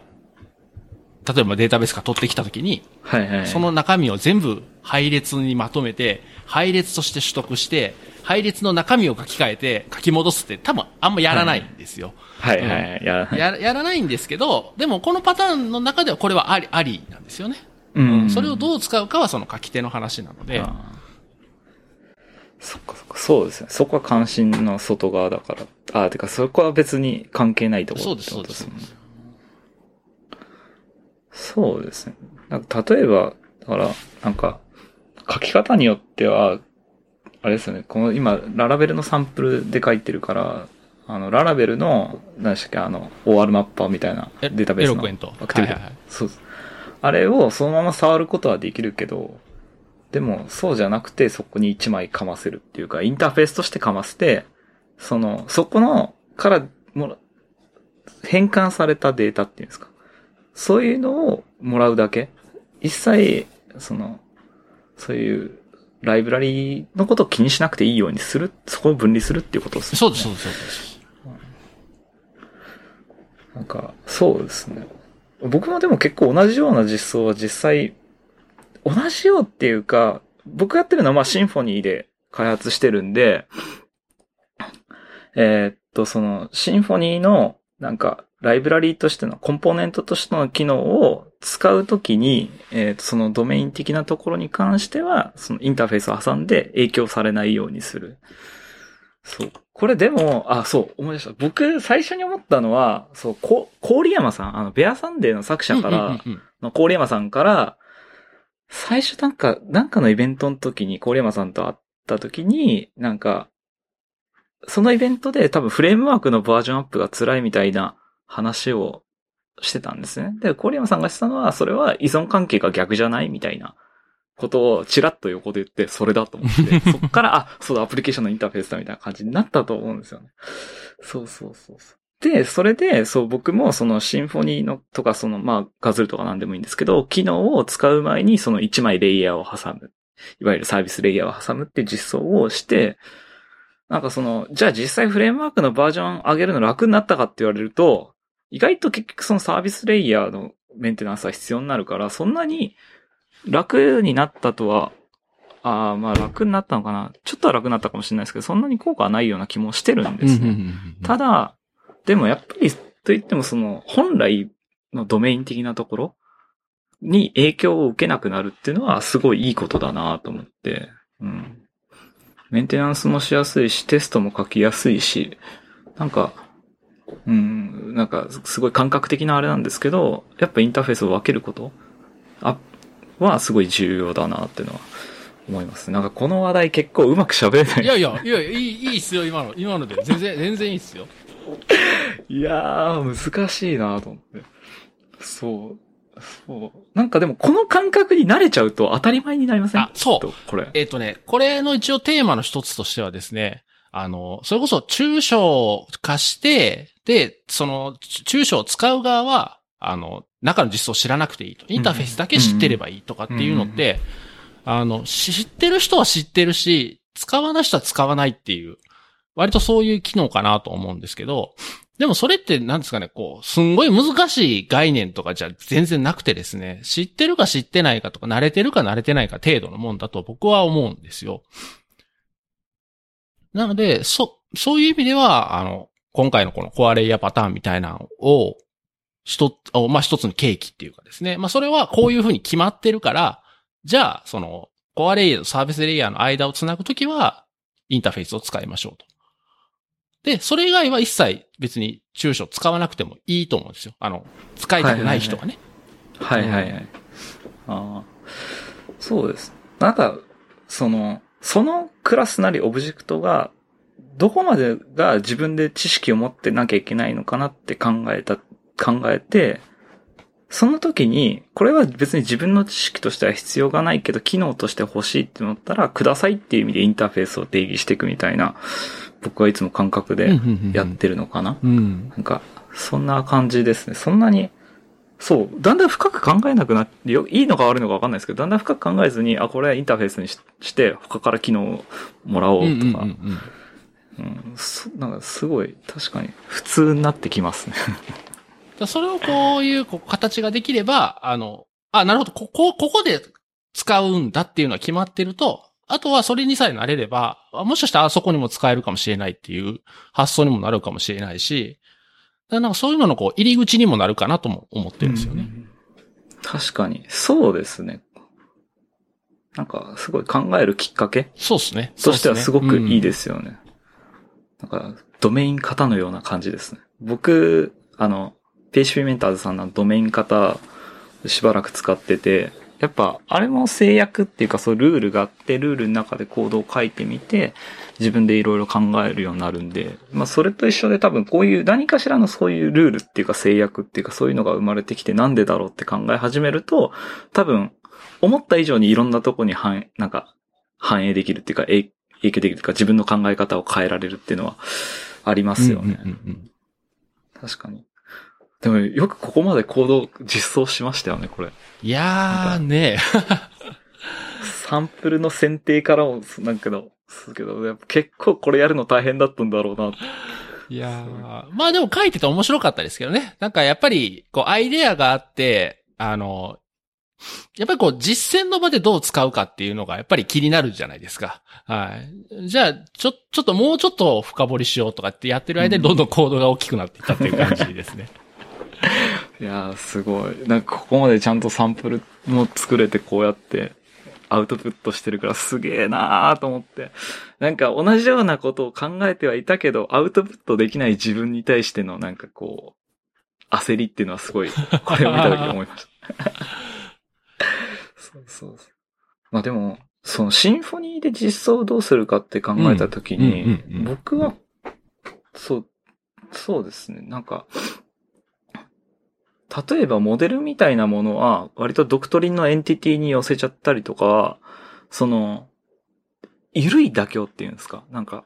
例えばデータベースから取ってきたときに、はいはい、その中身を全部配列にまとめて、配列として取得して、配列の中身を書き換えて書き戻すって多分あんまやらないんですよ。はい、はい、はい、やらないや。やらないんですけど、でもこのパターンの中ではこれはあり、ありなんですよね。うん、うん、それをどう使うかはその書き手の話なので。そっかそっか、そうですね。そこは関心の外側だから。ああ、てかそこは別に関係ないところそうです、そうです。そうですね。なんか例えば、だから、なんか、書き方によっては、あれですよね、この今、ララベルのサンプルで書いてるから、あの、ララベルの、何でしたっけ、あの、OR マッパーみたいなデータベースのアクティビティ。はいはい、そうです。あれをそのまま触ることはできるけど、でも、そうじゃなくて、そこに1枚かませるっていうか、インターフェースとしてかませて、その、そこの、からも変換されたデータっていうんですか。そういうのをもらうだけ。一切、その、そういうライブラリのことを気にしなくていいようにする、そこを分離するっていうことですね。そうです、そうです、そうです。なんか、そうですね。僕もでも結構同じような実装は実際、同じようっていうか、僕やってるのはまあシンフォニーで開発してるんで、えー、っと、その、シンフォニーの、なんか、ライブラリーとしての、コンポーネントとしての機能を使うときに、えっ、ー、と、そのドメイン的なところに関しては、そのインターフェースを挟んで影響されないようにする。そう。これでも、あ、そう、思い出した。僕、最初に思ったのは、そう、こ、郡山さん、あの、ベアサンデーの作者から、の郡山さんから、最初なんか、なんかのイベントの時に郡山さんと会った時に、なんか、そのイベントで多分フレームワークのバージョンアップが辛いみたいな話をしてたんですね。で、郡山さんがしたのは、それは依存関係が逆じゃないみたいなことをチラッと横で言って、それだと思って、*laughs* そっから、あ、そうだ、アプリケーションのインターフェースだみたいな感じになったと思うんですよね。そうそうそうそう。で、それで、そう、僕もそのシンフォニーのとか、その、まあ、ガズルとかなんでもいいんですけど、機能を使う前にその1枚レイヤーを挟む。いわゆるサービスレイヤーを挟むって実装をして、なんかその、じゃあ実際フレームワークのバージョン上げるの楽になったかって言われると、意外と結局そのサービスレイヤーのメンテナンスは必要になるから、そんなに楽になったとは、ああ、まあ楽になったのかな。ちょっとは楽になったかもしれないですけど、そんなに効果はないような気もしてるんですね。ただ、でもやっぱり、と言ってもその、本来のドメイン的なところに影響を受けなくなるっていうのはすごいいいことだなと思って、うん。メンテナンスもしやすいし、テストも書きやすいし、なんか、うん、なんか、すごい感覚的なあれなんですけど、やっぱインターフェースを分けることあはすごい重要だなっていうのは思います。なんかこの話題結構うまく喋れない。いやいや、いや、いい、いいっすよ、今の。今ので。全然、全然いいっすよ。いやー、難しいなと思って。そう。そう。なんかでもこの感覚に慣れちゃうと当たり前になりません？あ、そう。これ。えっ、ー、とね、これの一応テーマの一つとしてはですね、あの、それこそ抽象化して、で、その、抽象を使う側は、あの、中の実装を知らなくていいと。インターフェースだけ知ってればいいとかっていうのって、あの、知ってる人は知ってるし、使わない人は使わないっていう、割とそういう機能かなと思うんですけど、でもそれって何ですかね、こう、すんごい難しい概念とかじゃ全然なくてですね、知ってるか知ってないかとか、慣れてるか慣れてないか程度のもんだと僕は思うんですよ。なので、そ、そういう意味では、あの、今回のこのコアレイヤーパターンみたいなのを、一つ、まあ、一つのケーキっていうかですね。まあ、それはこういうふうに決まってるから、じゃあ、その、コアレイヤーとサービスレイヤーの間をつなぐときは、インターフェースを使いましょうと。で、それ以外は一切別に抽象使わなくてもいいと思うんですよ。あの、使いたくない人はね。はいはいはい、ああ。そうです。なんか、その、そのクラスなりオブジェクトが、どこまでが自分で知識を持ってなきゃいけないのかなって考えた、考えて、その時に、これは別に自分の知識としては必要がないけど、機能として欲しいって思ったら、くださいっていう意味でインターフェースを定義していくみたいな、僕はいつも感覚でやってるのかな。なんか、そんな感じですね。そんなに、そう、だんだん深く考えなくなって、いいのか悪いのかわかんないですけど、だんだん深く考えずに、あ、これはインターフェースにして、他から機能をもらおうとか、うん、なんかすごい、確かに普通になってきますね。*laughs* それをこういうこう形ができれば、あの、あ、なるほど、ここ、ここで使うんだっていうのは決まってると、あとはそれにさえなれれば、もしかしたらあそこにも使えるかもしれないっていう発想にもなるかもしれないし、なんかそういうののこう入り口にもなるかなとも思ってるんですよね。確かに。そうですね。なんか、すごい考えるきっかけそうですね。としてはすごくいいですよね。うん、なんか、ドメイン型のような感じですね。僕、あの、PHP メンターズさんのドメイン型、しばらく使ってて、やっぱ、あれも制約っていうか、そうルールがあって、ルールの中でコードを書いてみて、自分でいろいろ考えるようになるんで、まあ、それと一緒で多分こういう何かしらのそういうルールっていうか制約っていうか、そういうのが生まれてきてなんでだろうって考え始めると、多分、思った以上にいろんなとこに反、なんか、反映できるっていうか、影響できるっていうか、自分の考え方を変えられるっていうのはありますよね。確かに。でもよくここまでコード実装しましたよね、これ。いやーね *laughs* サンプルの選定からも、なんかど、すけど、結構これやるの大変だったんだろうな。いやー、まあでも書いてて面白かったですけどね。なんかやっぱり、こうアイデアがあって、あの、やっぱりこう実践の場でどう使うかっていうのがやっぱり気になるじゃないですか。はい。じゃあ、ちょ、ちょっともうちょっと深掘りしようとかってやってる間にどんどんコードが大きくなっていったっていう感じですね。いやー、すごい。なんかここまでちゃんとサンプルも作れてこうやってアウトプットしてるからすげえなーと思って。なんか同じようなことを考えてはいたけど、アウトプットできない自分に対してのなんかこう、焦りっていうのはすごい、*laughs* これを見た時に思いました。*laughs* そうそうそう。まあでも、そのシンフォニーで実装をどうするかって考えた時に、僕は、そう、そうですね。なんか、例えばモデルみたいなものは、割とドクトリンのエンティティに寄せちゃったりとか、その、ゆるい妥協っていうんですか。なんか、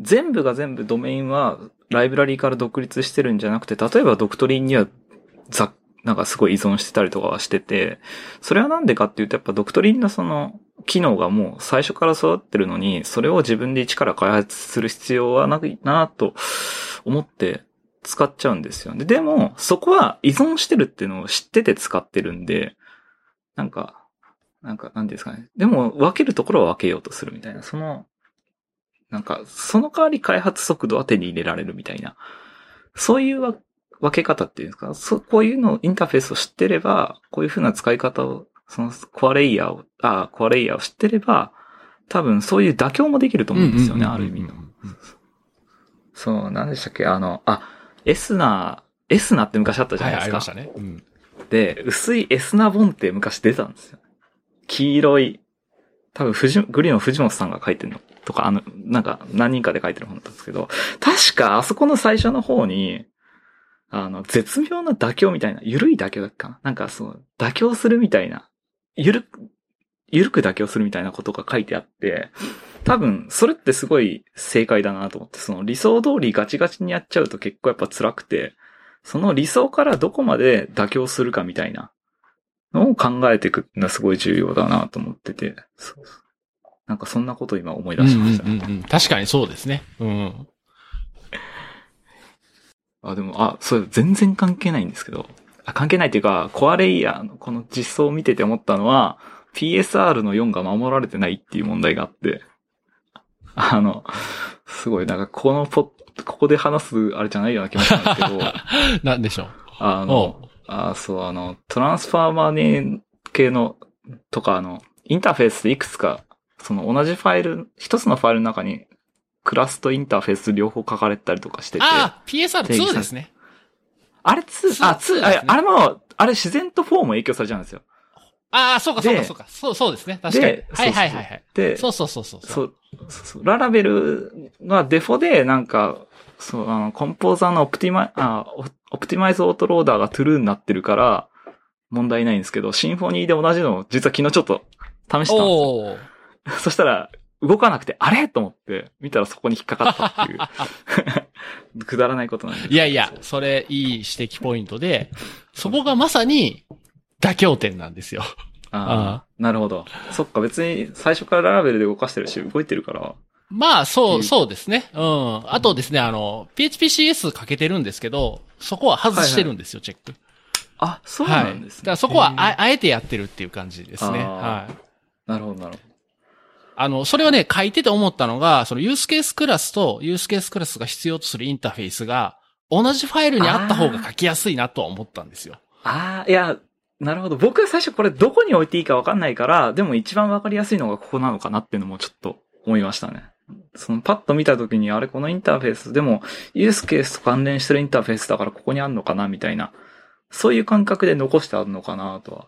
全部が全部ドメインはライブラリーから独立してるんじゃなくて、例えばドクトリンにはざ、なんかすごい依存してたりとかはしてて、それはなんでかっていうと、やっぱドクトリンのその、機能がもう最初から育ってるのに、それを自分で一から開発する必要はないなと思って使っちゃうんですよね。でも、そこは依存してるっていうのを知ってて使ってるんで、なんか、なんか、なんですかね。でも、分けるところは分けようとするみたいな。その、なんか、その代わり開発速度は手に入れられるみたいな。そういう分け方っていうんですかそう、こういうの、インターフェースを知ってれば、こういう風な使い方を、その core layer を、あ core layer を知ってれば、多分そういう妥協もできると思うんですよね、ある意味の。そう、何でしたっけ？あの、あ、 Ethna、Ethna って昔あったじゃないですか。はい、ありましたね。うん。で、薄い Ethna 本って昔出たんですよ。黄色い、多分藤、グリーンの藤本さんが書いてるの？とか、あの、なんか何人かで書いてる本だったんですけど、確かあそこの最初の方に、あの、絶妙な妥協みたいな、緩い妥協だっけかな？なんかその、妥協するみたいな、ゆるく、ゆるく妥協するみたいなことが書いてあって、多分、それってすごい正解だなと思って、その理想通りガチガチにやっちゃうと結構やっぱ辛くて、その理想からどこまで妥協するかみたいなのを考えていくのはすごい重要だなと思ってて、そうなんかそんなことを今思い出しました。うんうんうんうん。確かにそうですね。うん。あ、でも、あ、そう、全然関係ないんですけど、あ関係ないっていうか、コアレイヤーのこの実装を見てて思ったのは、PSR の4が守られてないっていう問題があって、あの、すごい、なんかこのポッ、ここで話すあれじゃないような気もしたんですけど、*laughs* なんでしょう？あおの、あそう、あの、トランスファーマーネー系の、とか、あの、インターフェースでいくつか、その同じファイル、一つのファイルの中に、クラスとインターフェース両方書かれてたりとかしてて、ああ、PSR2 ですね。あれ2、あ、2、そうですねああれも、あれ自然と4も影響されちゃうんですよ。ああ、そうかそうかでそうか。そう、そうですね。確かにで。はいはいはいはい。で、そうそうそうそう。そう、そうそうララベルはデフォでなんか、そう、あの、コンポーザーのオプティマイ、あ、オオプティマイズオートローダーがトゥルーになってるから、問題ないんですけど、シンフォニーで同じのを実は昨日ちょっと試したんですよ。*laughs* そしたら、動かなくて、あれ？と思って、見たらそこに引っかかったっていう。*laughs* *laughs* くだらないことなんですいやいや、それいい指摘ポイントで、そこがまさに妥協点なんですよ。ああ、なるほど。そっか、別に最初からララベルで動かしてるし、動いてるから。まあ、そう、うんそうですね。うん。あとですね、あの、PHPCS かけてるんですけど、そこは外してるんですよ、チェック。あ、そうはい。なんですね。だからそこはあ、あえてやってるっていう感じですね。はい。なるほど、なるほあの、それはね、書いてて思ったのが、そのユースケースクラスとユースケースクラスが必要とするインターフェースが、同じファイルにあった方が書きやすいなとは思ったんですよ。ど。ああ、いや、なるほど。僕は最初これどこに置いていいかわかんないから、でも一番わかりやすいのがここなのかなっていうのもちょっと思いましたね。そのパッと見たときに、あれこのインターフェース、でもユースケースと関連してるインターフェースだからここにあんのかなみたいな。そういう感覚で残してあるのかなとは。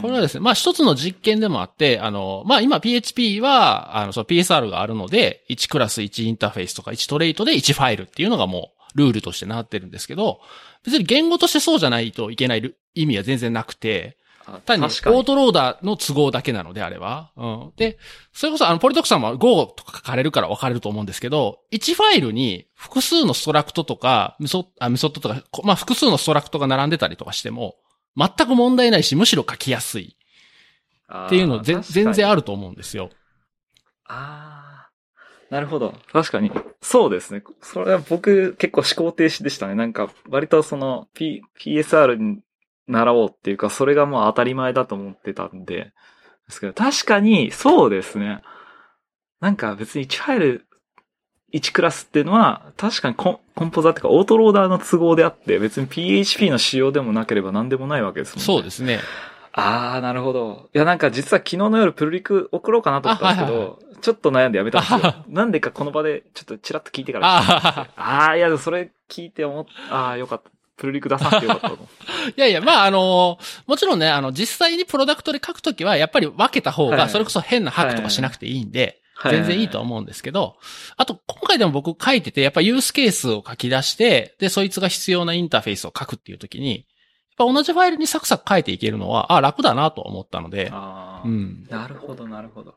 これはですね、まあ一つの実験でもあって、あの、まあ今 PHP は、あの、その PSR があるので、1クラス1インターフェースとか1トレイトで1ファイルっていうのがもうルールとしてなってるんですけど、別に言語としてそうじゃないといけない意味は全然なくて、あ単にオートローダーの都合だけなのであれば。うん。で、それこそあの、ポリドクさんも Go とか書かれるから分かれると思うんですけど、1ファイルに複数のストラクトとか、メソッあメソッドとか、こまあ複数のストラクトが並んでたりとかしても、全く問題ないし、むしろ書きやすいっていうのぜ全然ああると思うんですよ。あーなるほど。確かに。そうですね。それは僕結構思考停止でしたね。なんか割とその P、PSR に習おうっていうか、それがもう当たり前だと思ってたんで。ですけど、確かにそうですね。なんか別に1ファイル1クラスっていうのは、確かにコンポザっていうかオートローダーの都合であって、別に PHP の仕様でもなければ何でもないわけですもんね。そうですね。あー、なるほど。いや、なんか実は昨日の夜プルリク送ろうかなと思ったんですけど、あはいはいちょっと悩んでやめたんですよ。なんでかこの場でちょっとチラッと聞いてから。ああー、いや、それ聞いて思っあー、よかった。プルリク出さなくてよかったと思う。*laughs* いやいや、まあ、あのもちろんね、あの、実際にプロダクトで書くときは、やっぱり分けた方が、はいそれこそ変なハックとかしなくていいんで、はい全然いいと思うんですけど、あと、今回でも僕書いてて、やっぱユースケースを書き出して、で、そいつが必要なインターフェースを書くっていうときに、やっぱ同じファイルにサクサク書いていけるのは、あ、楽だなと思ったので、あー、うん。なるほど、なるほど。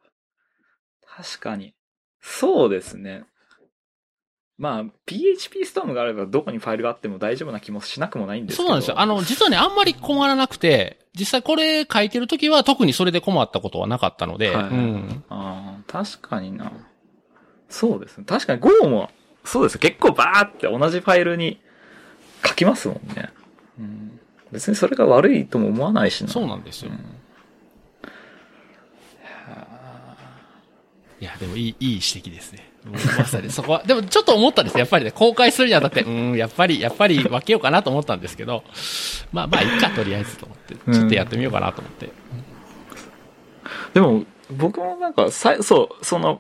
確かに。そうですね。まあ、PHP ストームがあればどこにファイルがあっても大丈夫な気もしなくもないんですけど。そうなんですよ。あの、実はね、あんまり困らなくて、実際これ書いてるときは特にそれで困ったことはなかったので、はいうん。ああ、確かにな。そうですね。確かに Go も、そうです結構バーって同じファイルに書きますもんね。うん、別にそれが悪いとも思わないしな。そうなんですよ。うんいや、でもいい、いい指摘ですね。まさにそこは、でもちょっと思ったんですよ。やっぱりね、公開するにあたって、うん、やっぱり、やっぱり分けようかなと思ったんですけど、まあまあ、いいか、とりあえずと思って、ちょっとやってみようかなと思って。でも、僕もなんか、さそう、その、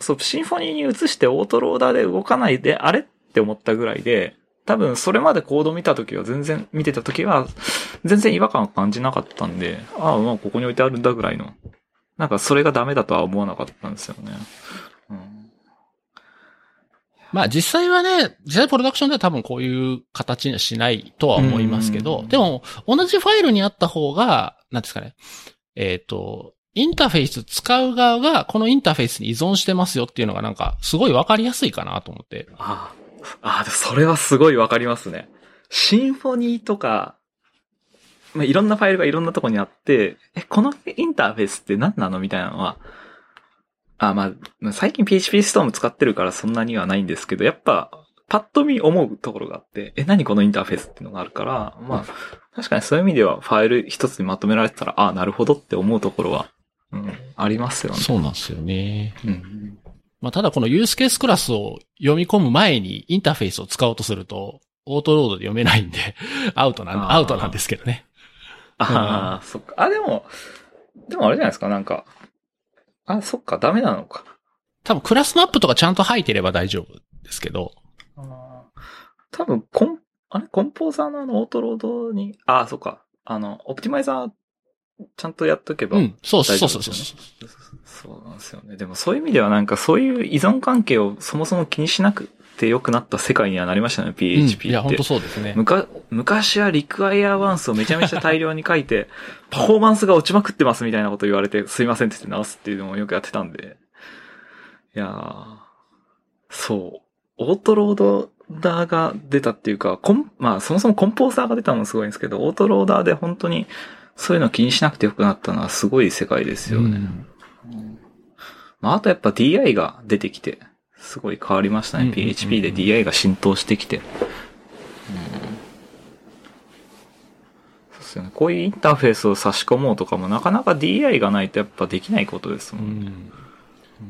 そう、シンフォニーに移してオートローダーで動かないで、あれって思ったぐらいで、多分それまでコード見たときは全然、見てたときは、全然違和感を感じなかったんで、ああ、まあここに置いてあるんだぐらいの。なんかそれがダメだとは思わなかったんですよね。まあ実際はね、実際プロダクションでは多分こういう形にはしないとは思いますけど、でも同じファイルにあった方が、なんですかね、えっ、ー、と、インターフェース使う側がこのインターフェースに依存してますよっていうのがなんかすごいわかりやすいかなと思って。ああ、ああ、それはすごいわかりますね。シンフォニーとか、まあ、いろんなファイルがいろんなとこにあって、え、このインターフェースって何なのみたいなのは、あ、まあ、最近 PHP ストーム使ってるからそんなにはないんですけど、やっぱ、パッと見思うところがあって、え、何このインターフェースっていうのがあるから、まあ、確かにそういう意味ではファイル一つにまとめられてたら、ああ、なるほどって思うところは、うん、ありますよね。そうなんですよね。うん。まあ、ただこのユースケースクラスを読み込む前にインターフェースを使おうとすると、オートロードで読めないんで、*laughs* アウトなん、アウトなんですけどね。ああ、そっか。あ、でも、でもあれじゃないですか、なんか。あ、そっか、ダメなのか。多分クラスマップとかちゃんと入ってれば大丈夫ですけど。あ多分、コン、あれコンポーザーのあのオートロードに、あ、そっか。あの、オプティマイザー、ちゃんとやっとけば、うん、そうそうそうそう。そうなんですよね。でもそういう意味ではなんかそういう依存関係をそもそも気にしなくて良くなった世界にはなりましたね、PHP って。うん、いや、本当そうですね。むか、昔はリクワイアワンスをめちゃめちゃ大量に書いて、パフォーマンスが落ちまくってますみたいなこと言われて、すいませんって言って直すっていうのもよくやってたんで。いやー、そう。オートロードダーが出たっていうか、コン、まあそもそもコンポーザーが出たのもすごいんですけど、オートローダーで本当にそういうの気にしなくてよくなったのはすごい世界ですよね。うん、まああとやっぱ DI が出てきて、すごい変わりましたね。PHP で DI が浸透してきて。うん、そうですよね。こういうインターフェースを差し込もうとかもなかなか DI がないとやっぱできないことですもんね。うん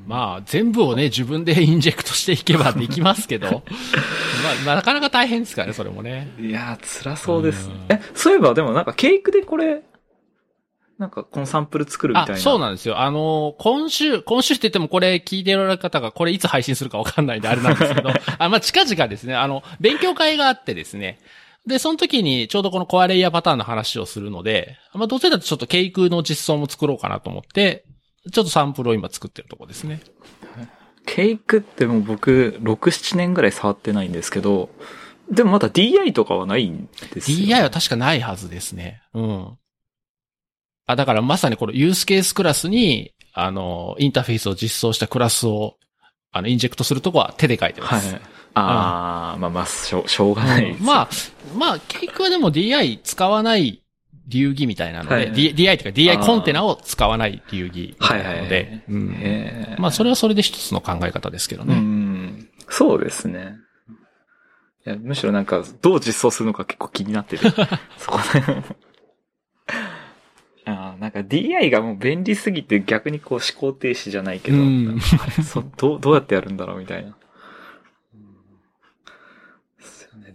まあ、全部をね、自分でインジェクトしていけばできますけど、まあ、まあ、なかなか大変ですからね、それもね。いやー、辛そうです。え、そういえば、でもなんか、ケークでこれ、なんか、このサンプル作るみたいな。そうなんですよ。あの、今週、今週って言ってもこれ聞いてる方がこれいつ配信するかわかんないんであれなんですけど、*laughs* あ、まあ、近々ですね、あの、勉強会があってですね、で、その時にちょうどこのコアレイヤーパターンの話をするので、まあ、どうせだとちょっとケイクの実装も作ろうかなと思って、ちょっとサンプルを今作ってるとこですね。ケイクってもう僕、6、7年ぐらい触ってないんですけど、でもまだ DI とかはないんですよ、ね。DI は確かないはずですね。うん。あ、だからまさにこのユースケースクラスに、あの、インターフェースを実装したクラスを、あの、インジェクトするとこは手で書いてます。はい。ああ、うん、まあまあ、しょしょうがない、うん、まあ、まあ、ケイクはでも DI 使わない流儀みたいなので、はい DI というか DI コンテナを使わない流儀なので、はいはいはいうん、まあそれはそれで一つの考え方ですけどね。うん、そうですね。いや、むしろなんか、どう実装するのか結構気になってる。*laughs* そこであなんか DI がもう便利すぎて逆にこう思考停止じゃないけど、うん、*laughs* そどうどうやってやるんだろうみたいな。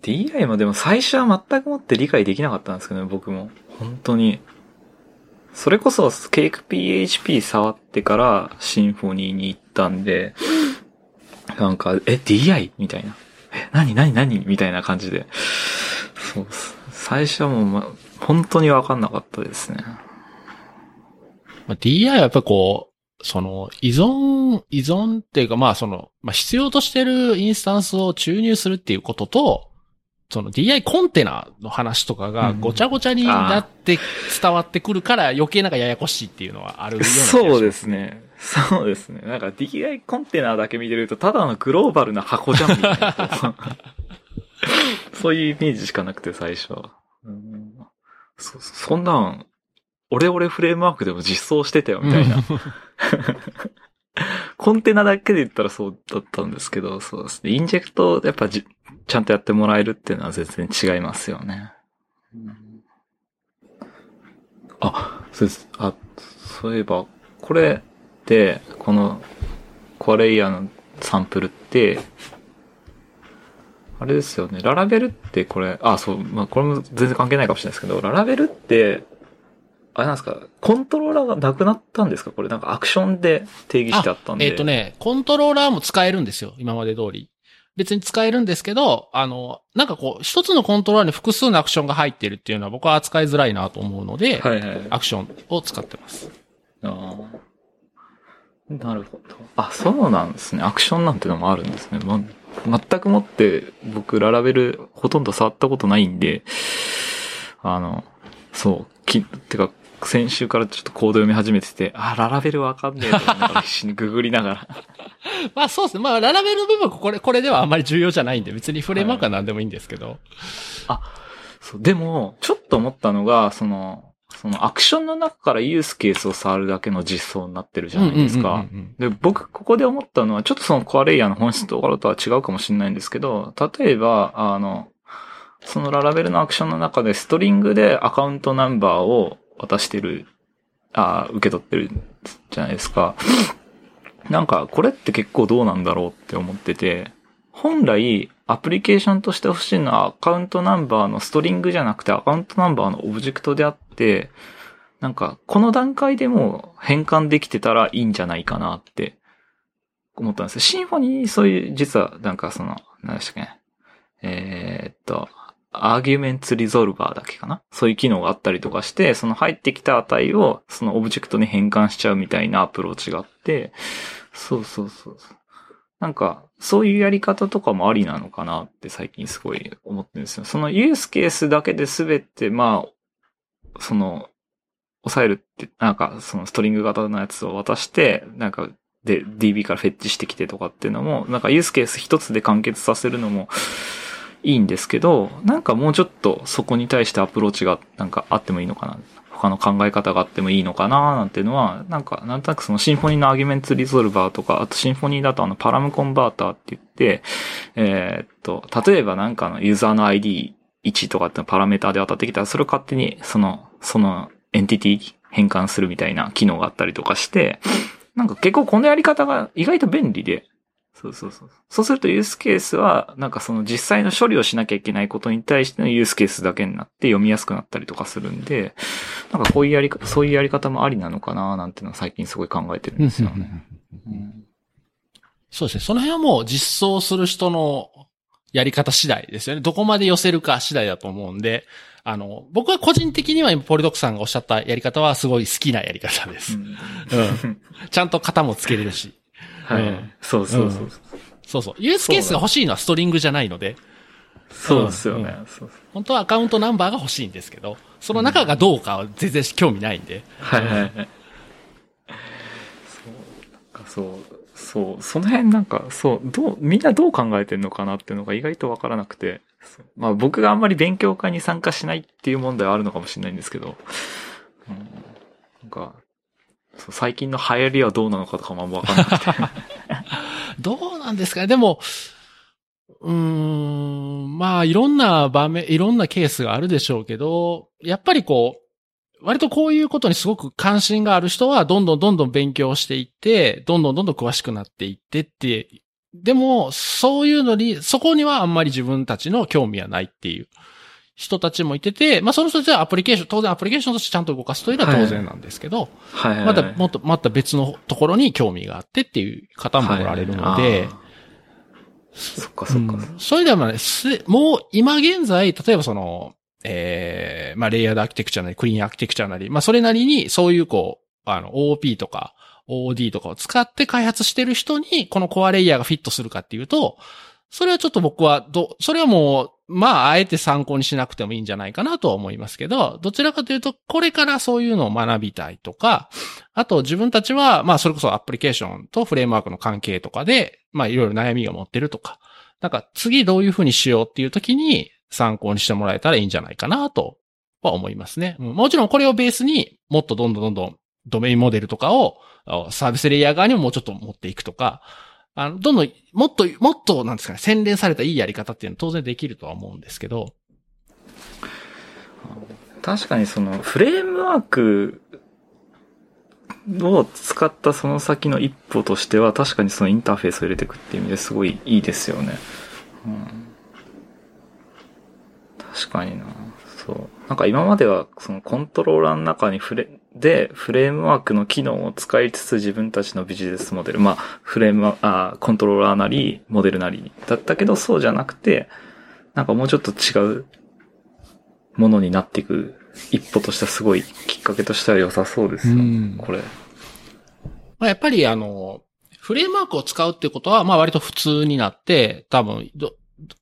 DI もでも最初は全くもって理解できなかったんですけどね、僕も。本当に。それこそ、ケーク PHP 触ってからシンフォニーに行ったんで、なんか、え、DI? みたいな。え、何何何？みたいな感じで。そう最初はもう、ま、本当にわかんなかったですね。まあ、DI はやっぱこう、その、依存、依存っていうか、まあその、まあ必要としてるインスタンスを注入するっていうことと、その DI コンテナの話とかがごちゃごちゃになって伝わってくるから余計なんかややこしいっていうのはあるようなそうですね。そうですね。なんか DI コンテナだけ見てるとただのグローバルな箱じゃんみたいな。そういうイメージしかなくて最初。うん、そそんなん、オレオレフレームワークでも実装してたよみたいな。コンテナだけで言ったらそうだったんですけど、そうですね。インジェクト、やっぱじちゃんとやってもらえるっていうのは全然違いますよね。あ、そうです。あ、そういえば、これで、この、コアレイヤーのサンプルって、あれですよね。ララベルってこれ、あ、そう、まあ、これも全然関係ないかもしれないですけど、ララベルって、あれなんですか、コントローラーがなくなったんですか？これなんかアクションで定義してあったんで。えっ、ー、とね、コントローラーも使えるんですよ。今まで通り。別に使えるんですけど、あの、なんかこう、一つのコントローラーに複数のアクションが入ってるっていうのは僕は扱いづらいなと思うので、はいはい、アクションを使ってます。ああ。なるほど。あ、そうなんですね。アクションなんてのもあるんですね。ま、全くもって僕ララベルほとんど触ったことないんで、あの、そう、き、てか、先週からちょっとコード読み始めてて、あ、ララベルわかんねえと思いながら *laughs* 必死にググりながら。まあそうですね。まあララベルの部分これ、これではあんまり重要じゃないんで、別にフレームワークは何でもいいんですけど。はい、あ、そう、でも、ちょっと思ったのが、その、そのアクションの中からユースケースを触るだけの実装になってるじゃないですか。で、僕、ここで思ったのは、ちょっとそのコアレイヤーの本質とかとは違うかもしれないんですけど、例えば、あの、そのララベルのアクションの中でストリングでアカウントナンバーを渡してる、ああ受け取ってるじゃないですか。なんか、これって結構どうなんだろうって思ってて、本来、アプリケーションとして欲しいのはアカウントナンバーのストリングじゃなくてアカウントナンバーのオブジェクトであって、なんか、この段階でも変換できてたらいいんじゃないかなって思ったんですよ。シンフォニー、そういう、実は、なんかその、何でしたっけ？ね。えー、っと、アーギュメンツリゾルバーだけかな？そういう機能があったりとかして、その入ってきた値をそのオブジェクトに変換しちゃうみたいなアプローチがあって、そうそうそう。なんか、そういうやり方とかもありなのかなって最近すごい思ってるんですよ。そのユースケースだけで全て、まあ、その、抑えるって、なんか、そのストリング型のやつを渡して、なんか、で、DB から fetch してきてとかっていうのも、なんかユースケース一つで完結させるのもいいんですけど、なんかもうちょっとそこに対してアプローチがなんかあってもいいのかな。他の考え方があってもいいのかななんていうのは、なんか、なんとなくその Symfony の argument resolver とか、あと Symfony だとあの ParamConverter って言って、えー、っと、例えばなんかのユーザーの ID1 とかってパラメーターで渡ってきたら、それを勝手にその、その entity 変換するみたいな機能があったりとかして、なんか結構このやり方が意外と便利で、そうそうそう。そうするとユースケースは、なんかその実際の処理をしなきゃいけないことに対してのユースケースだけになって読みやすくなったりとかするんで、なんかこういうやり、そういうやり方もありなのかななんてのは最近すごい考えてるんですよね。そうですね。その辺はもう実装する人のやり方次第ですよね。どこまで寄せるか次第だと思うんで、あの、僕は個人的には今、ポリドクさんがおっしゃったやり方はすごい好きなやり方です。うん。うん、ちゃんと型もつけれるし。はい。うん、そうそうそう、うん、そうそう。ユースケースが欲しいのはストリングじゃないので。そうですよね、本当はアカウントナンバーが欲しいんですけど、その中がどうかは全然興味ないんで。はいはい。はい。そう、なんかそう、そう、その辺なんか、そう、どう、みんなどう考えてんのかなっていうのが意外とわからなくて、まあ僕があんまり勉強会に参加しないっていう問題はあるのかもしれないんですけど、うん、なんか、最近の流行りはどうなのかとかもあんまわかんなくて。*laughs* どうなんですかでも、うん、まあいろんな場面、いろんなケースがあるでしょうけど、やっぱりこう、割とこういうことにすごく関心がある人は、どんどんどんどん勉強していって、どんどんどんどん詳しくなっていってって、でも、そういうのに、そこにはあんまり自分たちの興味はないっていう。人たちもいてて、まあその人たちはアプリケーション、当然アプリケーションとしてちゃんと動かすというのは当然なんですけど、はい、またもっと、また別のところに興味があってっていう方もおられるので、そっかそっか、うん。そういう意味ではね、もう今現在、例えばその、ええー、まあ、レイヤードアーキテクチャなり、クリーンアーキテクチャなり、まあ、それなりに、そういうこう、あの、OP とか、OD とかを使って開発してる人に、このコアレイヤーがフィットするかっていうと、それはちょっと僕は、ど、それはもう、まあ、あえて参考にしなくてもいいんじゃないかなとは思いますけど、どちらかというと、これからそういうのを学びたいとか、あと自分たちは、まあ、それこそアプリケーションとフレームワークの関係とかで、まあ、いろいろ悩みを持ってるとか、なんか、次どういうふうにしようっていう時に、参考にしてもらえたらいいんじゃないかなとは思いますね。もちろんこれをベースにもっとどんどんどんどんドメインモデルとかをサービスレイヤー側にももうちょっと持っていくとか、あの、どんどん、もっと、もっと、なんですかね、洗練されたいいやり方っていうのは当然できるとは思うんですけど。確かにその、フレームワークを使ったその先の一歩としては、確かにそのインターフェースを入れていくっていう意味ですごいいいですよね。うん確かにな。そう。なんか今までは、そのコントローラーの中にフレ、で、フレームワークの機能を使いつつ自分たちのビジネスモデル、まあ、フレームあ、コントローラーなり、モデルなり、だったけど、そうじゃなくて、なんかもうちょっと違うものになっていく一歩としてはすごいきっかけとしては良さそうですよ。これ。まあ、やっぱりあの、フレームワークを使うってことは、まあ割と普通になって、多分、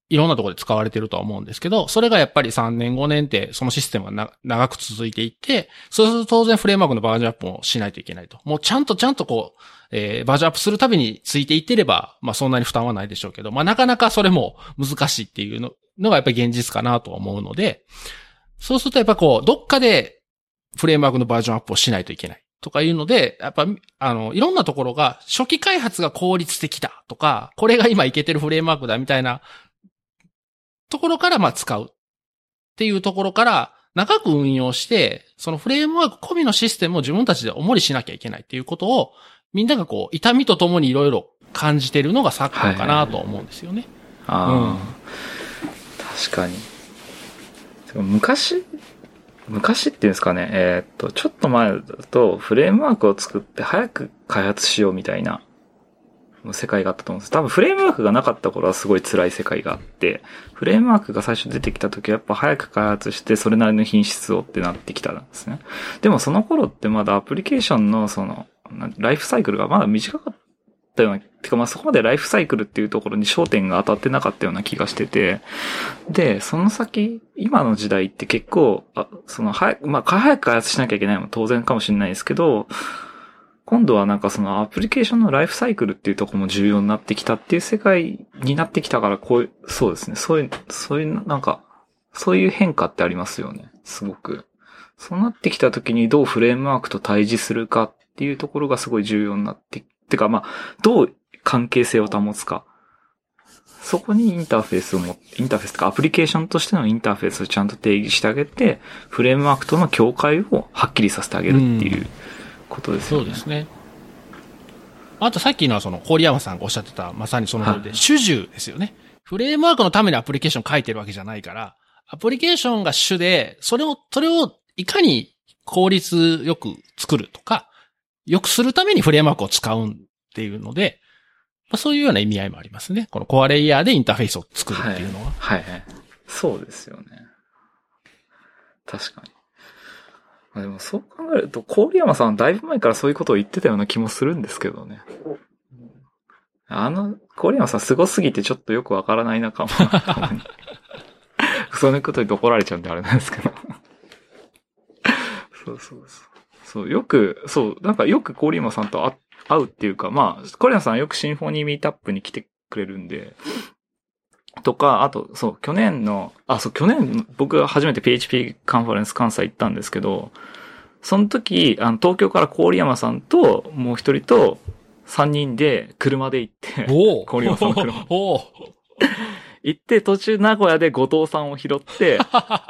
いろんなところで使われてるとは思うんですけど、それがやっぱり3年5年ってそのシステムが長く続いていって、そうすると当然フレームワークのバージョンアップもしないといけないと。もうちゃんとちゃんとこう、えー、バージョンアップするたびについていってれば、まあそんなに負担はないでしょうけど、まあなかなかそれも難しいっていうののがやっぱり現実かなと思うので、そうするとやっぱこう、どっかでフレームワークのバージョンアップをしないといけない。とかいうので、やっぱ、あの、いろんなところが、初期開発が効率的だとか、これが今いけてるフレームワークだみたいなところからまあ使うっていうところから長く運用して、そのフレームワーク込みのシステムを自分たちでおもりしなきゃいけないっていうことを、みんながこう、痛みとともにいろいろ感じてるのが昨今かなと思うんですよね。はいはいはい、ああ、うん、確かに。昔、昔っていうんですかね、えー、っと、ちょっと前だと、フレームワークを作って早く開発しようみたいな世界があったと思うんです。多分フレームワークがなかった頃はすごい辛い世界があって、フレームワークが最初出てきた時はやっぱ早く開発してそれなりの品質をってなってきたんですね。でもその頃ってまだアプリケーションのその、ライフサイクルがまだ短かったような、てかまあそこまでライフサイクルっていうところに焦点が当たってなかったような気がしてて、で、その先、今の時代って結構、あその、早く、まあ早く開発しなきゃいけないのも当然かもしれないですけど、今度はなんかそのアプリケーションのライフサイクルっていうところも重要になってきたっていう世界になってきたから、こういう、そうですね。そういう、そういう、なんか、そういう変化ってありますよね。すごく。そうなってきた時にどうフレームワークと対峙するかっていうところがすごい重要になって、てかまあ、どう関係性を保つか。そこにインターフェースをも、インターフェースとかアプリケーションとしてのインターフェースをちゃんと定義してあげて、フレームワークとの境界をはっきりさせてあげるっていう。うことですよね。そうですね。あとさっきのその、郡山さんがおっしゃってた、まさにその通りで、主従ですよね。フレームワークのためにアプリケーション書いてるわけじゃないから、アプリケーションが主で、それを、それをいかに効率よく作るとか、よくするためにフレームワークを使うっていうので、まあ、そういうような意味合いもありますね。このコアレイヤーでインターフェースを作るっていうのは。はい、はい、はい。そうですよね。確かに。でもそう考えると、郡山さんだいぶ前からそういうことを言ってたような気もするんですけどね。あの、郡山さん凄すぎてちょっとよくわからない仲間。そういうこと言って怒られちゃうんであれなんですけど。*laughs* そうそうそう。そう、よく、そう、なんかよく郡山さんと会うっていうか、まあ、郡山さんよくシンフォニーミートアップに来てくれるんで、とか、あと、そう、去年の、あ、そう、去年、僕が初めて PHP カンファレンス関西行ったんですけど、その時、あの、東京から郡山さんと、もう一人と、三人で車で行って、郡山さんの車。*laughs* 行って、途中名古屋で後藤さんを拾って、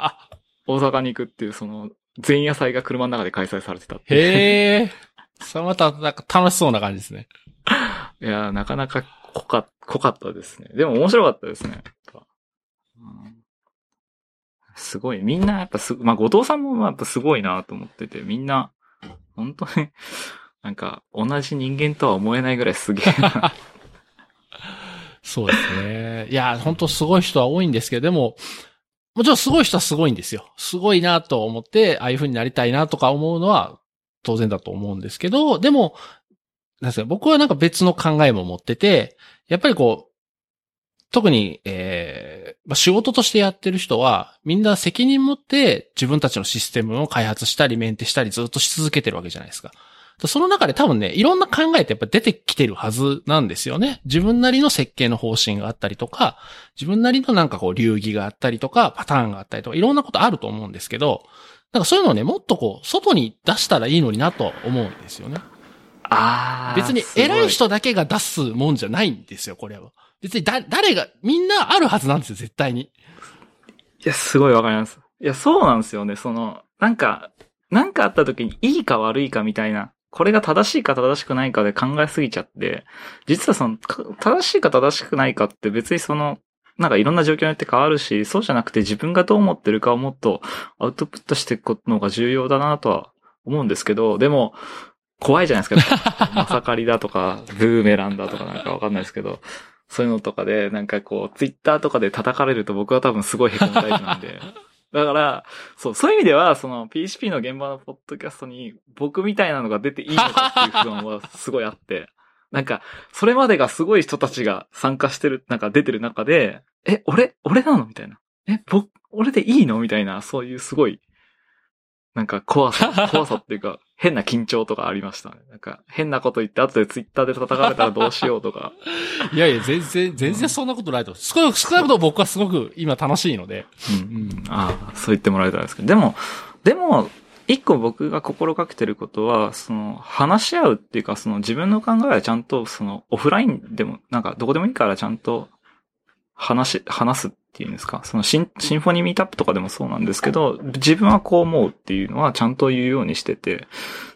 *laughs* 大阪に行くっていう、その、前夜祭が車の中で開催されてたへえ。それまた、なんか楽しそうな感じですね。*laughs* いや、なかなか濃か、濃かったですね。でも面白かったですね。うん、すごい。みんなやっぱす、まあ、後藤さんもやっぱすごいなと思ってて、みんな、本当に、なんか、同じ人間とは思えないぐらいすげえな。そうですね。いや、本当すごい人は多いんですけど、でも、もちろんすごい人はすごいんですよ。すごいなと思って、ああいう風になりたいなとか思うのは当然だと思うんですけど、でも、なんですか、僕はなんか別の考えも持ってて、やっぱりこう、特に、えー、仕事としてやってる人は、みんな責任持って自分たちのシステムを開発したり、メンテしたりずっとし続けてるわけじゃないですか。その中で多分ね、いろんな考えってやっぱ出てきてるはずなんですよね。自分なりの設計の方針があったりとか、自分なりのなんかこう流儀があったりとか、パターンがあったりとか、いろんなことあると思うんですけど、なんかそういうのをね、もっとこう、外に出したらいいのになと思うんですよね。ああ。別に偉い人だけが出すもんじゃないんですよ、これは。別にだ、誰が、みんなあるはずなんですよ、絶対に。いや、すごいわかります。いや、そうなんですよね。その、なんか、なんかあった時にいいか悪いかみたいな、これが正しいか正しくないかで考えすぎちゃって、実はその、正しいか正しくないかって別にその、なんかいろんな状況によって変わるし、そうじゃなくて自分がどう思ってるかをもっとアウトプットしていくことの方が重要だなとは思うんですけど、でも、怖いじゃないですか。まさかりだとか、ブーメランだとかなんかわかんないですけど、そういうのとかで、なんかこう、ツイッターとかで叩かれると僕は多分すごい凹むタイプなんで。だから、そう、そういう意味では、その PHP の現場のポッドキャストに僕みたいなのが出ていいのかっていう不安はすごいあって。なんか、それまでがすごい人たちが参加してる、なんか出てる中で、え、俺、俺なのみたいな。え、僕、俺でいいのみたいな、そういうすごい、なんか怖さ、*laughs* 怖さっていうか、変な緊張とかありましたね。なんか、変なこと言って後でツイッターで叩かれたらどうしようとか。いやいや、全然、全然そんなことないと。少なくとも僕はすごく今楽しいので。うん。うん、ああ、そう言ってもらえたんですけど。でも、でも、一個僕が心がけてることは、その、話し合うっていうか、その自分の考えはちゃんと、その、オフラインでも、なんか、どこでもいいからちゃんと、話し、話すっていうんですか？そのシン、シンフォニーミートアップとかでもそうなんですけど、自分はこう思うっていうのはちゃんと言うようにしてて、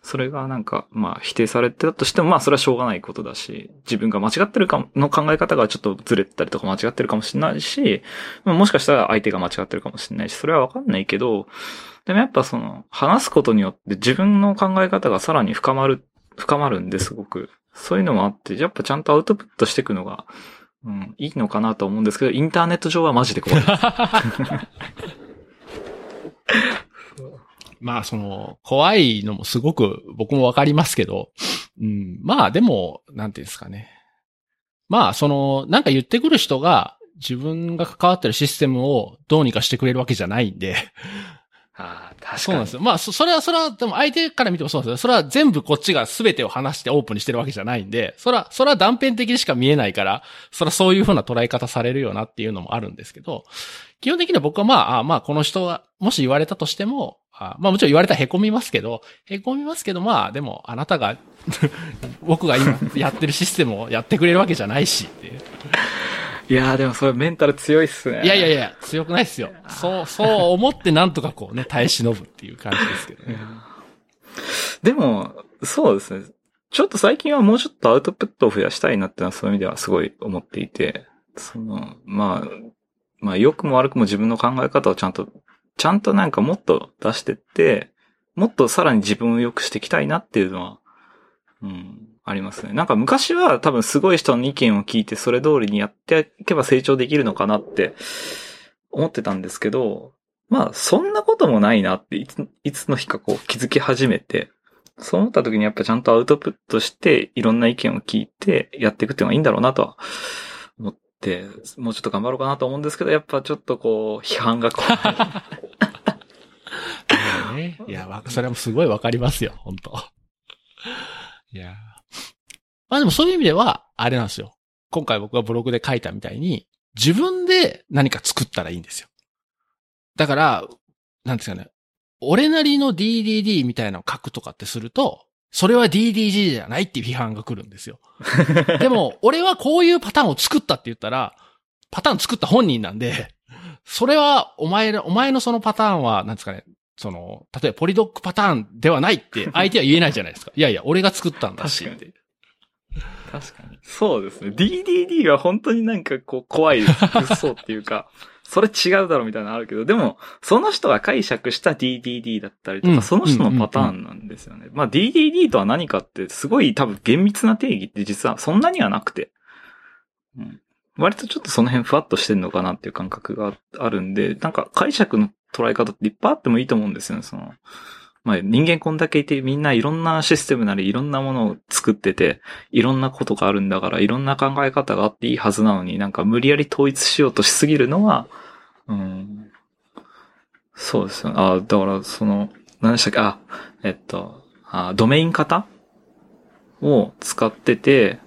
それがなんか、まあ、否定されてたとしても、まあ、それはしょうがないことだし、自分が間違ってるかの考え方がちょっとずれてたりとか間違ってるかもしれないし、もしかしたら相手が間違ってるかもしれないし、それはわかんないけど、でもやっぱその、話すことによって自分の考え方がさらに深まる、深まるんですごく。そういうのもあって、やっぱちゃんとアウトプットしていくのが、うん、いいのかなと思うんですけど、インターネット上はマジで怖い。*laughs* まあ、その、怖いのもすごく僕もわかりますけど、うん、まあでも、なんていうんですかね。まあ、その、なんか言ってくる人が自分が関わってるシステムをどうにかしてくれるわけじゃないんで、あ *laughs* かに。そうなんですよ。まあ、それは、それは、でも相手から見てもそうなんですよ。それは全部こっちが全てを話してオープンにしてるわけじゃないんで、それは、それは断片的にしか見えないから、それはそういうふうな捉え方されるよなっていうのもあるんですけど、基本的には僕はまあ、あまあ、この人が、もし言われたとしても、あまあもちろん言われたら凹みますけど、凹みますけど、まあ、でも、あなたが *laughs* 僕が今やってるシステムをやってくれるわけじゃないしっていう。いやーでもそれメンタル強いっすね。いやいやいや、強くないっすよ。そう、そう思ってなんとかこうね、耐え忍ぶっていう感じですけどね。でも、そうですね。ちょっと最近はもうちょっとアウトプットを増やしたいなってのはそういう意味ではすごい思っていて、その、まあ、まあ良くも悪くも自分の考え方をちゃんと、ちゃんとなんかもっと出してって、もっとさらに自分を良くしていきたいなっていうのは、うん、ありますね。なんか昔は多分すごい人の意見を聞いてそれ通りにやっていけば成長できるのかなって思ってたんですけど、まあそんなこともないなっていつ、いつの日かこう気づき始めて、そう思った時にやっぱちゃんとアウトプットしていろんな意見を聞いてやっていくっていうのがいいんだろうなとは思って、もうちょっと頑張ろうかなと思うんですけど、やっぱちょっとこう批判が怖い。*laughs* いや、それもすごいわかりますよ、本当いやまあでもそういう意味では、あれなんですよ。今回僕がブログで書いたみたいに、自分で何か作ったらいいんですよ。だから、なんですかね。俺なりの DDD みたいなのを書くとかってすると、それは DDG じゃないっていう批判が来るんですよ。*laughs* でも、俺はこういうパターンを作ったって言ったら、パターン作った本人なんで、それは、お前、お前のそのパターンは、なんですかね、その、例えばポリドックパターンではないって相手は言えないじゃないですか。いやいや、俺が作ったんだしって。*laughs* 確かに。そうですね。DDD は本当になんかこう怖いです。嘘っていうか、*laughs* それ違うだろうみたいなのあるけど、でも、その人が解釈した DDD だったりとか、うん、その人のパターンなんですよね。まあ DDD とは何かってすごい多分厳密な定義って実はそんなにはなくて、うん、割とちょっとその辺ふわっとしてんのかなっていう感覚があるんで、なんか解釈の捉え方っていっぱいあってもいいと思うんですよね、その。まあ人間こんだけいてみんないろんなシステムなりいろんなものを作ってて、いろんなことがあるんだからいろんな考え方があっていいはずなのになんか無理やり統一しようとしすぎるのは、うん、そうですよね。あ、だからその、何でしたっけ、あ、えっと、あドメイン型を使ってて、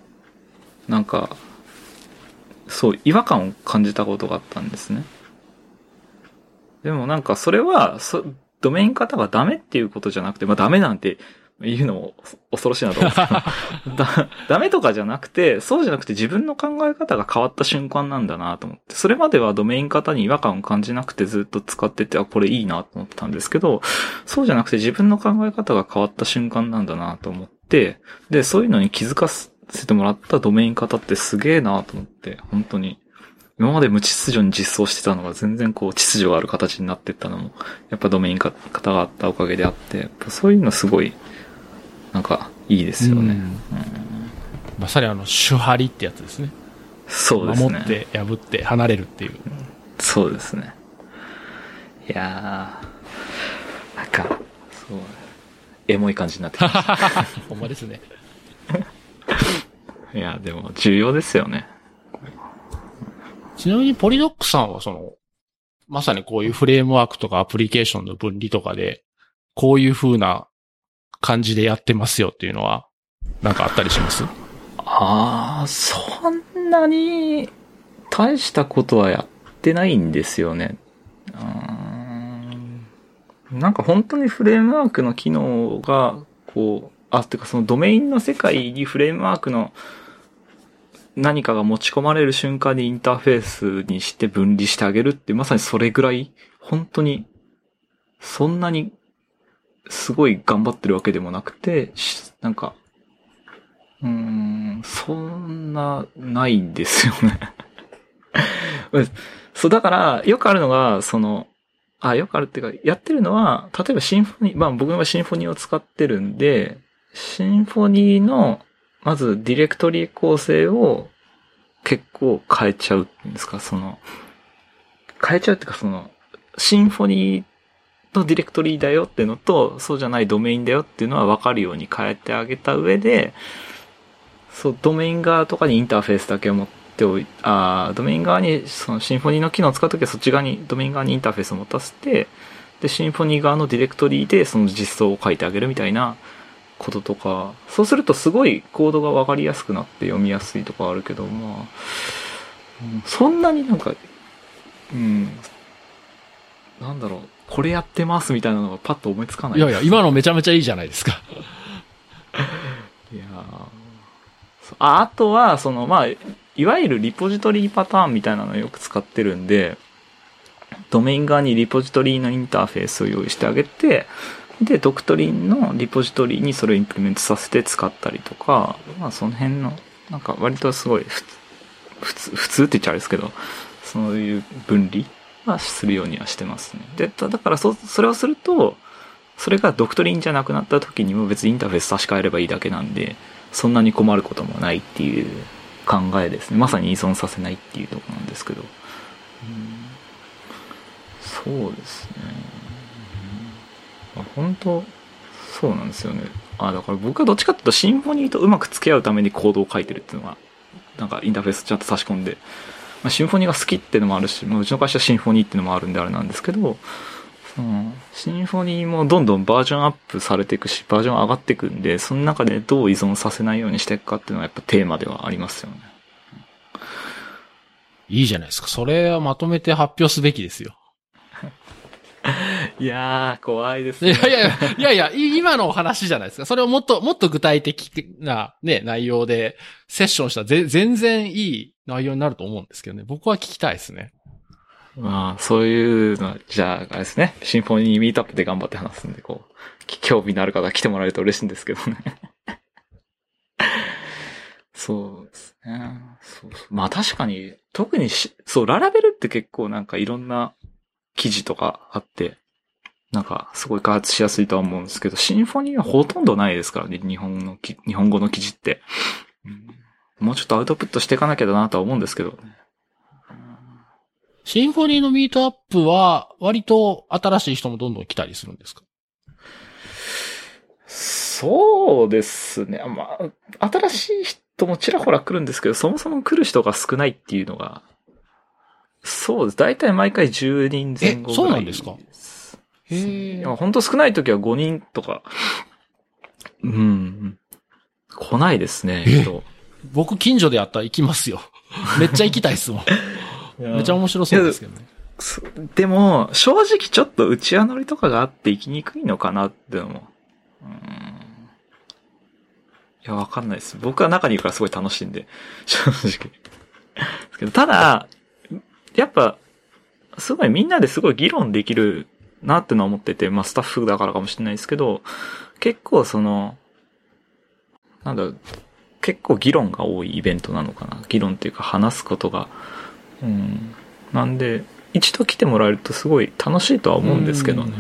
なんか、そう、違和感を感じたことがあったんですね。でもなんかそれは、そドメイン型がダメっていうことじゃなくて、まあダメなんて言うのも恐ろしいなと思うんですけどだ、ダメとかじゃなくて、そうじゃなくて自分の考え方が変わった瞬間なんだなと思って、それまではドメイン型に違和感を感じなくてずっと使ってて、あ、これいいなと思ってたんですけど、そうじゃなくて自分の考え方が変わった瞬間なんだなと思って、で、そういうのに気づかせてもらったドメイン型ってすげえなと思って、本当に。今まで無秩序に実装してたのが全然こう秩序がある形になってったのも、やっぱドメイン型があったおかげであって、そういうのすごい、なんか、いいですよね。うん、まさにあの、主張りってやつですね。そうですね。守って、破って、離れるっていう。そうですね。いやー、なんか、そう、エモい感じになってきました。*laughs* ほんまですね。いや、でも重要ですよね。ちなみにポリドックさんはその、まさにこういうフレームワークとかアプリケーションの分離とかで、こういう風な感じでやってますよっていうのは、なんかあったりします？ああ、そんなに大したことはやってないんですよね。うんなんか本当にフレームワークの機能が、こう、あ、てかそのドメインの世界にフレームワークの何かが持ち込まれる瞬間にインターフェースにして分離してあげるってまさにそれぐらい、本当に、そんなにすごい頑張ってるわけでもなくて、なんか、うん、そんな、ないんですよね。*laughs* そう、だから、よくあるのが、その、あ、よくあるっていうか、やってるのは、例えばシンフォニー、まあ僕はシンフォニーを使ってるんで、シンフォニーの、まずディレクトリ構成を結構変えちゃうんですか、その、変えちゃうっていうか、その、シンフォニーのディレクトリだよっていうのと、そうじゃないドメインだよっていうのは分かるように変えてあげた上で、そう、ドメイン側とかにインターフェースだけを持っておい、あドメイン側に、そのシンフォニーの機能を使うときはそっち側に、ドメイン側にインターフェースを持たせて、で、シンフォニー側のディレクトリでその実装を書いてあげるみたいなこととか、そうするとすごいコードが分かりやすくなって読みやすいとかあるけど、まあ、そんなになんか、うん、なんだろう、これやってますみたいなのがパッと思いつかない。いやいや、今のめちゃめちゃいいじゃないですか。いやああとは、その、まあ、いわゆるリポジトリパターンみたいなのをよく使ってるんで、ドメイン側にリポジトリのインターフェースを用意してあげて、で、ドクトリンのリポジトリにそれをインプリメントさせて使ったりとか、まあその辺の、なんか割とすごい普通、普通って言っちゃあれですけど、そういう分離はするようにはしてますね。で、だからそ、それをすると、それがドクトリンじゃなくなった時にも別にインターフェース差し替えればいいだけなんで、そんなに困ることもないっていう考えですね。まさに依存させないっていうとこなんですけど。そうですね。本当そうなんですよね。あ、だから僕はどっちかっていうとシンフォニーとうまく付き合うためにコードを書いてるっていうのが、なんかインターフェースちゃんと差し込んで、まあ、シンフォニーが好きっていうのもあるし、まあ、うちの会社はシンフォニーっていうのもあるんであれなんですけど、うん、シンフォニーもどんどんバージョンアップされていくし、バージョン上がっていくんで、その中でどう依存させないようにしていくかっていうのはやっぱテーマではありますよね。いいじゃないですか。それはまとめて発表すべきですよ。*laughs* いやー、怖いですね。いやいや、いやいや、今のお話じゃないですか。それをもっと、もっと具体的なね、内容でセッションしたら全然いい内容になると思うんですけどね。僕は聞きたいですね。まあ、そういうの、じゃあ、あれですね。シンフォニーミートアップで頑張って話すんで、こう、興味のある方来てもらえると嬉しいんですけどね。そうですね。そうそうまあ確かに、特にし、そう、ララベルって結構なんかいろんな記事とかあって、なんかすごい開発しやすいとは思うんですけど、シンフォニーはほとんどないですからね、日本の日本語の記事って、もうちょっとアウトプットしていかなきゃだなとは思うんですけどね。シンフォニーのミートアップは、割と新しい人もどんどん来たりするんですか？そうですね。まあ、新しい人もちらほら来るんですけど、そもそも来る人が少ないっていうのが、そうです。だいたい毎回10人前後ぐらい。そうなんですか？へえ。本当少ない時は5人とか。うん。来ないですね、人。僕近所でやったら行きますよ。*laughs* めっちゃ行きたいっすもん。めっちゃ面白そうですけどね。でも、正直ちょっと内輪乗りとかがあって行きにくいのかなってのも。うん。いや、わかんないです。僕は中にいるからすごい楽しいんで、*laughs* 正直。ただ、やっぱ、すごいみんなですごい議論できるなってのは思ってて、まあスタッフだからかもしれないですけど、結構その、なんだ結構議論が多いイベントなのかな。議論っていうか話すことが。うん。なんで、一度来てもらえるとすごい楽しいとは思うんですけどね。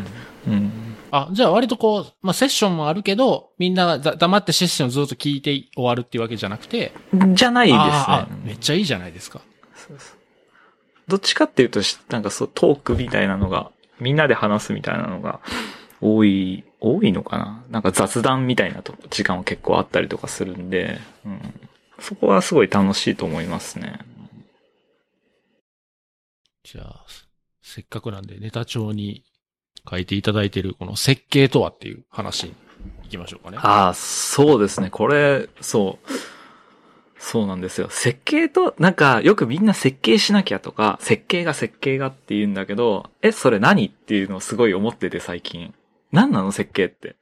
うんうん、あ、じゃあ割とこう、まあセッションもあるけど、みんなが黙ってセッションずっと聞いて終わるっていうわけじゃなくて。じゃないですね。めっちゃいいじゃないですか。そうそうどっちかっていうと、なんかそう、トークみたいなのが、みんなで話すみたいなのが、多い、多いのかな？なんか雑談みたいなと時間は結構あったりとかするんで、うん。そこはすごい楽しいと思いますね。じゃあ、せっかくなんでネタ帳に書いていただいているこの設計とはっていう話に行きましょうかね。ああ、そうですね。これ、そう。そうなんですよ。設計と、なんか、よくみんな設計しなきゃとか、設計が設計がって言うんだけど、え、それ何っていうのをすごい思ってて最近。何なの？設計って。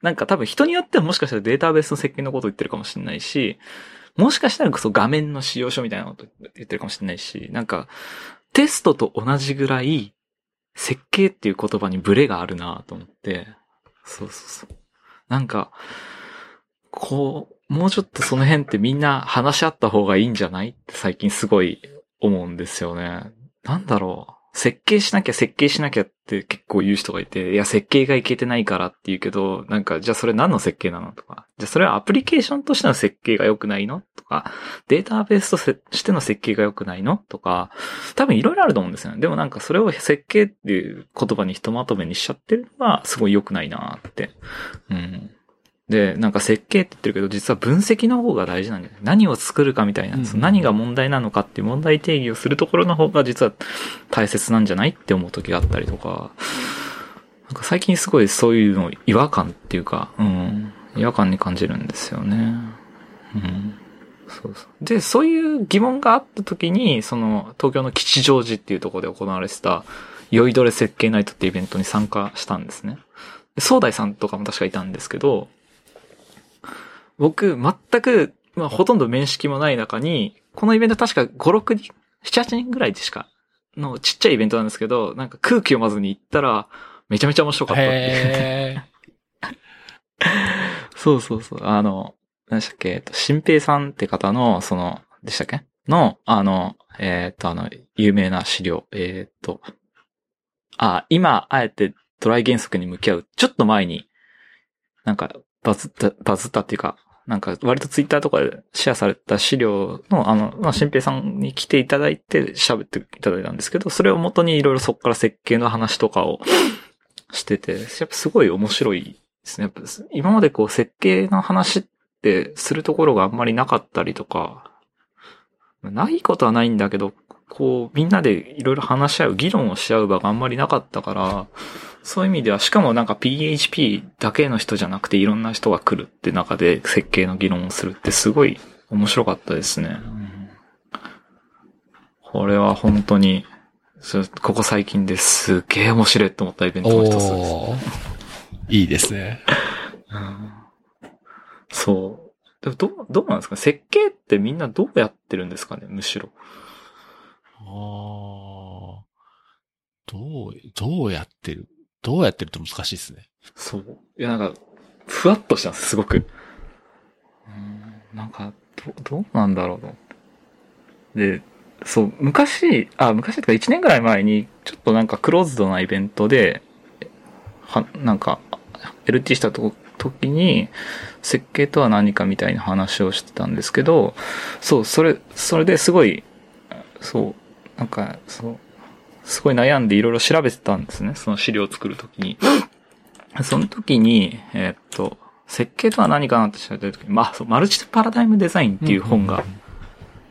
なんか多分人によってはもしかしたらデータベースの設計のこと言ってるかもしれないし、もしかしたらこそ画面の使用書みたいなこと言ってるかもしれないし、なんか、テストと同じぐらい、設計っていう言葉にブレがあるなと思って、そうそうそう。なんか、こう、もうちょっとその辺ってみんな話し合った方がいいんじゃない？って最近すごい思うんですよね。なんだろう。設計しなきゃ設計しなきゃって結構言う人がいて、いや、設計がいけてないからって言うけど、なんか、じゃあそれ何の設計なのとか、じゃあそれはアプリケーションとしての設計が良くないのとか、データベースとしての設計が良くないのとか、多分いろいろあると思うんですよね。でもなんかそれを設計っていう言葉にひとまとめにしちゃってるのはすごい良くないなって。うん。で、なんか設計って言ってるけど、実は分析の方が大事なんだよ。何を作るかみたいな、うん、何が問題なのかっていう問題定義をするところの方が実は大切なんじゃないって思う時があったりとか、なんか最近すごいそういうの違和感っていうか、うん、違和感に感じるんですよね。うん。そうそう。で、そういう疑問があった時に、その、東京の吉祥寺っていうところで行われてた、酔いどれ設計ナイトっていうイベントに参加したんですね。総大さんとかも確かいたんですけど、僕、全く、まあ、ほとんど面識もない中に、このイベント確か5、6人、7、8人ぐらいでしか、のちっちゃいイベントなんですけど、なんか空気読まずに行ったら、めちゃめちゃ面白かったっていう。*laughs* そうそうそう。あの、何でしたっけ、えっと、新平さんって方の、その、でしたっけ？の、あの、えー、っと、あの、有名な資料、えー、っと、あ、今、あえてドライ原則に向き合う、ちょっと前に、なんか、バズった、バズったっていうか、なんか割とツイッターとかでシェアされた資料の、あの、まあ、新平さんに来ていただいて喋っていただいたんですけど、それを元にいろいろそこから設計の話とかをしてて、やっぱすごい面白いですね。やっぱ今までこう設計の話ってするところがあんまりなかったりとか、ないことはないんだけど、こうみんなでいろいろ話し合う、議論をし合う場があんまりなかったから、そういう意味では、しかもなんか PHP だけの人じゃなくていろんな人が来るって中で設計の議論をするってすごい面白かったですね。これは本当に、ここ最近ですっげえ面白いと思ったイベントの一つです。いいですね。うん、そう。でもどう、どうなんですか？設計ってみんなどうやってるんですかね？むしろ。ああ。どう、どうやってる？どうやってると難しいですね。そう。いや、なんか、ふわっとしたんです、すごく。うん、なんか、ど、どうなんだろうで、そう、昔、あ、昔とか1年ぐらい前に、ちょっとなんかクローズドなイベントで、は、なんか、LT したと時に、設計とは何かみたいな話をしてたんですけど、そう、それ、それですごい、そう、なんか、そう、すごい悩んでいろいろ調べてたんですね。その資料を作るときに。*laughs* その時に、えー、っと、設計とは何かなって調べてるときに、まあ、そう、マルチパラダイムデザインっていう本が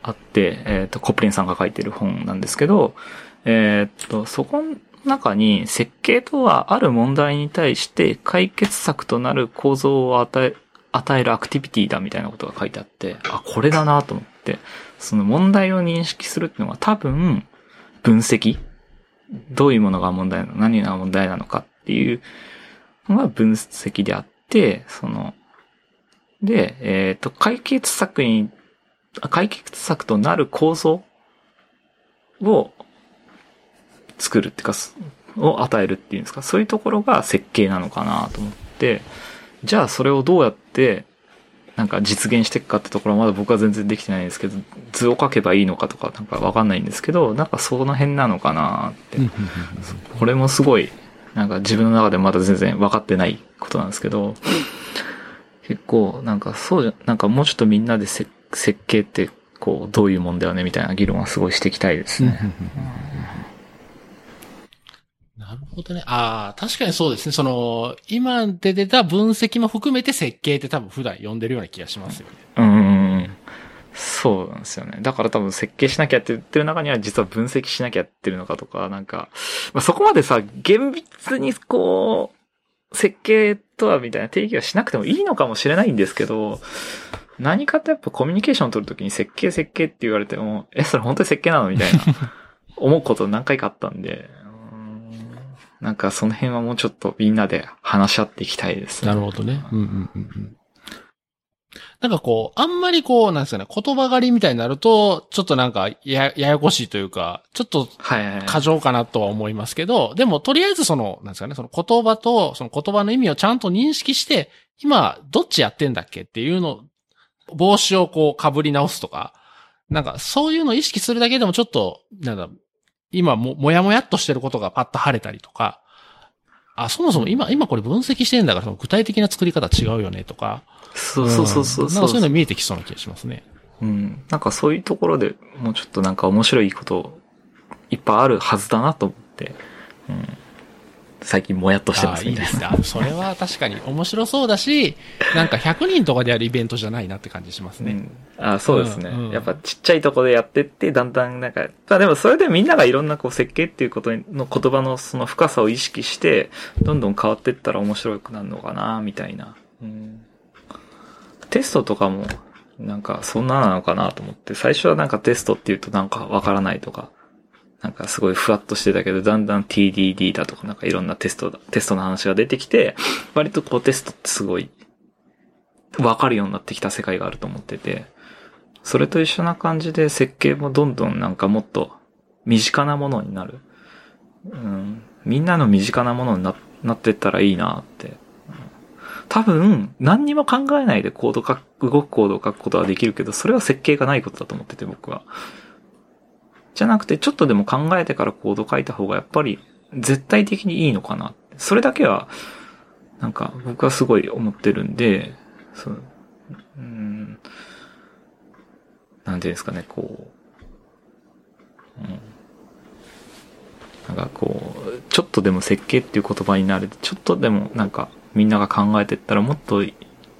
あって、えー、っと、コプリンさんが書いてる本なんですけど、えー、っと、そこの中に設計とはある問題に対して解決策となる構造を与え、与えるアクティビティだみたいなことが書いてあって、あ、これだなと思って、その問題を認識するっていうのは多分、分析？どういうものが問題なの？何が問題なのかっていうのが分析であって、その、で、えっ、ー、と、解決策に、解決策となる構造を作るっていうか、を与えるっていうんですか、そういうところが設計なのかなと思って、じゃあそれをどうやってなんか実現していくかってところはまだ僕は全然できてないんですけど、図を書けばいいのかとかなんかわかんないんですけど、なんかその辺なのかなって。これもすごい、なんか自分の中でまだ全然分かってないことなんですけど、結構なんかそうじゃ、なんかもうちょっとみんなで設計ってこうどういうもんだよねみたいな議論はすごいしていきたいですね。なるほどね。ああ、確かにそうですね。その、今で出た分析も含めて設計って多分普段読んでるような気がしますよね。うん。そうなんですよね。だから多分設計しなきゃって言ってる中には実は分析しなきゃってるのかとか、なんか、まあ、そこまでさ、厳密にこう、設計とはみたいな定義はしなくてもいいのかもしれないんですけど、何かとやっぱコミュニケーションを取るときに設計設計って言われても、え、それ本当に設計なのみたいな、思うこと何回かあったんで、なんかその辺はもうちょっとみんなで話し合っていきたいです、ね。なるほどね。うんうんうんうん。なんかこう、あんまりこう、なんですかね、言葉狩りみたいになると、ちょっとなんかや、ややこしいというか、ちょっと、過剰かなとは思いますけど、はいはい、でも、とりあえずその、なんですかね、その言葉と、その言葉の意味をちゃんと認識して、今、どっちやってんだっけっていうの、帽子をこう、被り直すとか、なんか、そういうのを意識するだけでもちょっと、なんだ、今も、もやもやっとしてることがパッと晴れたりとか、あ、そもそも今、今これ分析してんだから、具体的な作り方違うよねとか、そうそうそうそう、うん、なんかそういうの見えてきそうな気がしますね。うん。なんかそういうところでもうちょっとなんか面白いこといっぱいあるはずだなと思って、うん。最近もやっとしてますいいですね。それは確かに面白そうだし、なんか100人とかでやるイベントじゃないなって感じしますね。うん、あそうですね、うんうん、やっぱちっちゃいとこでやってって、だんだんなんか、まあでもそれでみんながいろんなこう設計っていうことの言葉のその深さを意識して、どんどん変わっていったら面白くなるのかな、みたいな。うんテストとかも、なんかそんななのかなと思って、最初はなんかテストって言うとなんかわからないとか、なんかすごいふわっとしてたけど、だんだん TDD だとかなんかいろんなテストだ、テストの話が出てきて、割とこうテストってすごい、わかるようになってきた世界があると思ってて、それと一緒な感じで設計もどんどんなんかもっと身近なものになる。うん、みんなの身近なものにななってったらいいなって多分、何にも考えないでコード書く、動くコードを書くことはできるけど、それは設計がないことだと思ってて、僕は。じゃなくて、ちょっとでも考えてからコード書いた方がやっぱり絶対的にいいのかな。それだけは、なんか僕はすごい思ってるんで、そう、うん、なんていうんですかね、こう、うん、なんかこう、ちょっとでも設計っていう言葉になるちょっとでもなんかみんなが考えてったらもっとい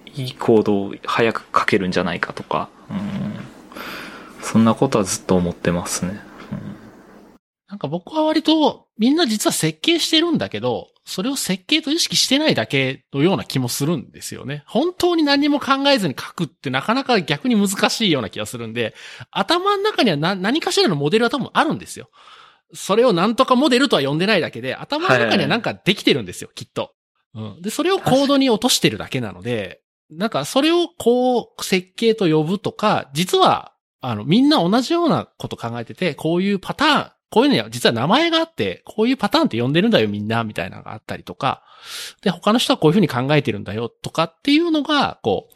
い行動を早く書けるんじゃないかとか、うん、そんなことはずっと思ってますね。うん、なんか僕は割とみんな実は設計してるんだけど、それを設計と意識してないだけのような気もするんですよね。本当に何も考えずに書くってなかなか逆に難しいような気がするんで、頭の中には何かしらのモデルは多分あるんですよ。それをなんとかモデルとは呼んでないだけで、頭の中にはなんかできてるんですよ、はい、きっと。うん。で、それをコードに落としてるだけなので、なんかそれをこう設計と呼ぶとか、実は、あの、みんな同じようなこと考えてて、こういうパターン、こういうのには実は名前があって、こういうパターンって呼んでるんだよみんな、みたいなのがあったりとか、で、他の人はこういうふうに考えてるんだよとかっていうのが、こ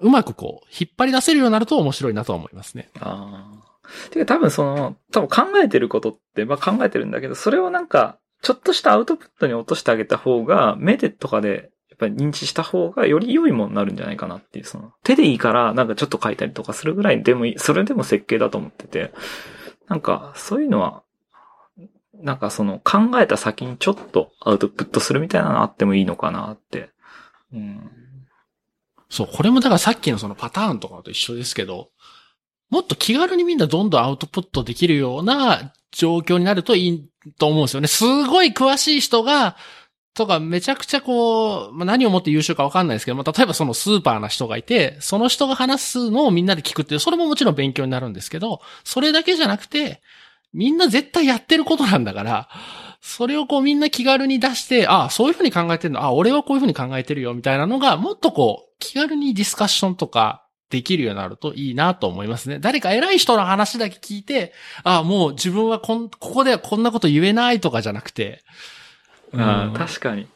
う、うまくこう、引っ張り出せるようになると面白いなとは思いますね。ああ。てか多分その、多分考えてることって、まあ考えてるんだけど、それをなんか、ちょっとしたアウトプットに落としてあげた方が、目でとかで、っぱり認知した方がより良いものになるんじゃないかなっていう、その、手でいいからなんかちょっと書いたりとかするぐらいでもいい、それでも設計だと思ってて、なんか、そういうのは、なんかその考えた先にちょっとアウトプットするみたいなのあってもいいのかなって。うん。そう、これもだからさっきのそのパターンとかと一緒ですけど、もっと気軽にみんなどんどんアウトプットできるような状況になるといいと思うんですよね。すごい詳しい人が、とかめちゃくちゃこう、まあ、何をもって優秀かわかんないですけど、まあ、例えばそのスーパーな人がいて、その人が話すのをみんなで聞くっていう、それももちろん勉強になるんですけど、それだけじゃなくて、みんな絶対やってることなんだから、それをこうみんな気軽に出して、ああ、そういうふうに考えてるの、ああ、俺はこういうふうに考えてるよ、みたいなのが、もっとこう、気軽にディスカッションとか、できるようになるといいなと思いますね。誰か偉い人の話だけ聞いて、ああ、もう自分はこん、ここではこんなこと言えないとかじゃなくて。ああ、確かに。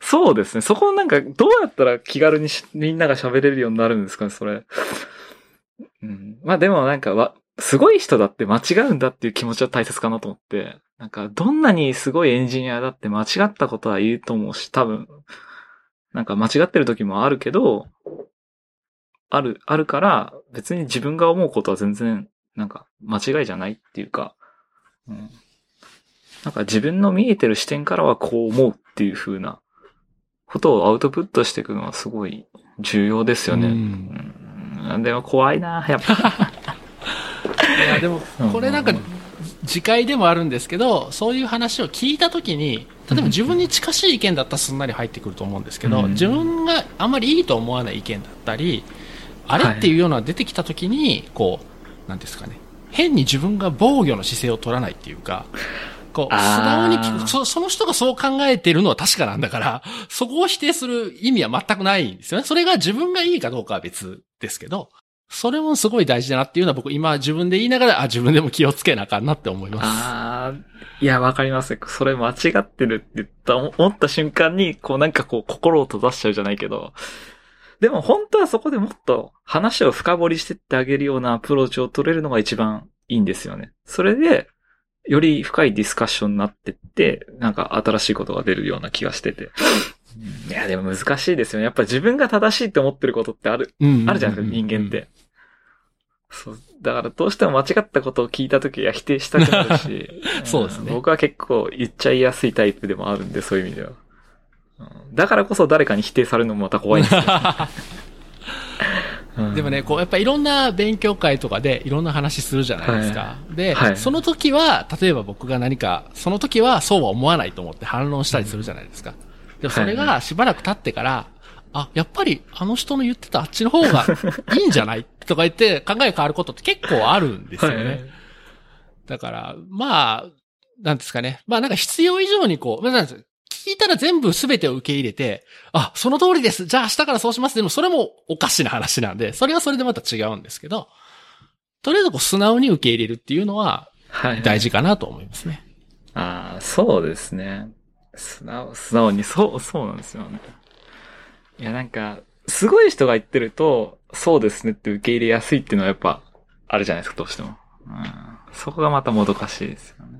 そうですね。そこなんか、どうやったら気軽にみんなが喋れるようになるんですかね、それ。*laughs* うん。まあでもなんかわ、すごい人だって間違うんだっていう気持ちは大切かなと思って、なんか、どんなにすごいエンジニアだって間違ったことは言うと思うし、多分、なんか間違ってる時もあるけど、ある、あるから、別に自分が思うことは全然、なんか、間違いじゃないっていうか、うん。なんか自分の見えてる視点からはこう思うっていう風なことをアウトプットしていくのはすごい重要ですよね。うん、うん、でも怖いな、やっぱ。*laughs* いや、でも、これなんか、次回でもあるんですけど、そういう話を聞いたときに、例えば自分に近しい意見だったらすんなり入ってくると思うんですけど、うん、自分があんまりいいと思わない意見だったり、あれっていうような出てきたときに、こう、なんですかね、変に自分が防御の姿勢を取らないっていうか、こう、素直に聞くそ、その人がそう考えてるのは確かなんだから、そこを否定する意味は全くないんですよね。それが自分がいいかどうかは別ですけど、それもすごい大事だなっていうのは僕今自分で言いながら、あ、自分でも気をつけなあかんなって思います。ああ、いや、わかります。それ間違ってるって言った、思った瞬間に、こうなんかこう心を閉ざしちゃうじゃないけど、でも本当はそこでもっと話を深掘りしてってあげるようなアプローチを取れるのが一番いいんですよね。それで、より深いディスカッションになってって、なんか新しいことが出るような気がしてて。いや、でも難しいですよね。やっぱ自分が正しいって思ってることってある、あるじゃないですか、人間って。そう。だからどうしても間違ったことを聞いたときは否定したくなるし。*laughs* そうですね。僕は結構言っちゃいやすいタイプでもあるんで、そういう意味では。だからこそ誰かに否定されるのもまた怖いんですよ。*laughs* でもね、こう、やっぱいろんな勉強会とかでいろんな話するじゃないですか。はい、で、はい、その時は、例えば僕が何か、その時はそうは思わないと思って反論したりするじゃないですか。でもそれがしばらく経ってから、あ、やっぱりあの人の言ってたあっちの方がいいんじゃない？*laughs* とか言って考え変わることって結構あるんですよね。はい、だから、まあ、なんですかね。まあなんか必要以上にこう、まあ、聞いたら全部全てを受け入れて、あ、その通りです。じゃあ明日からそうします。でもそれもおかしな話なんで、それはそれでまた違うんですけど、とりあえずこう素直に受け入れるっていうのは、大事かなと思いますね。はい、ああ、そうですね。素直、素直に、そう、そうなんですよね。いや、なんか、すごい人が言ってると、そうですねって受け入れやすいっていうのはやっぱ、あるじゃないですか、どうしても。うん。そこがまたもどかしいですよね。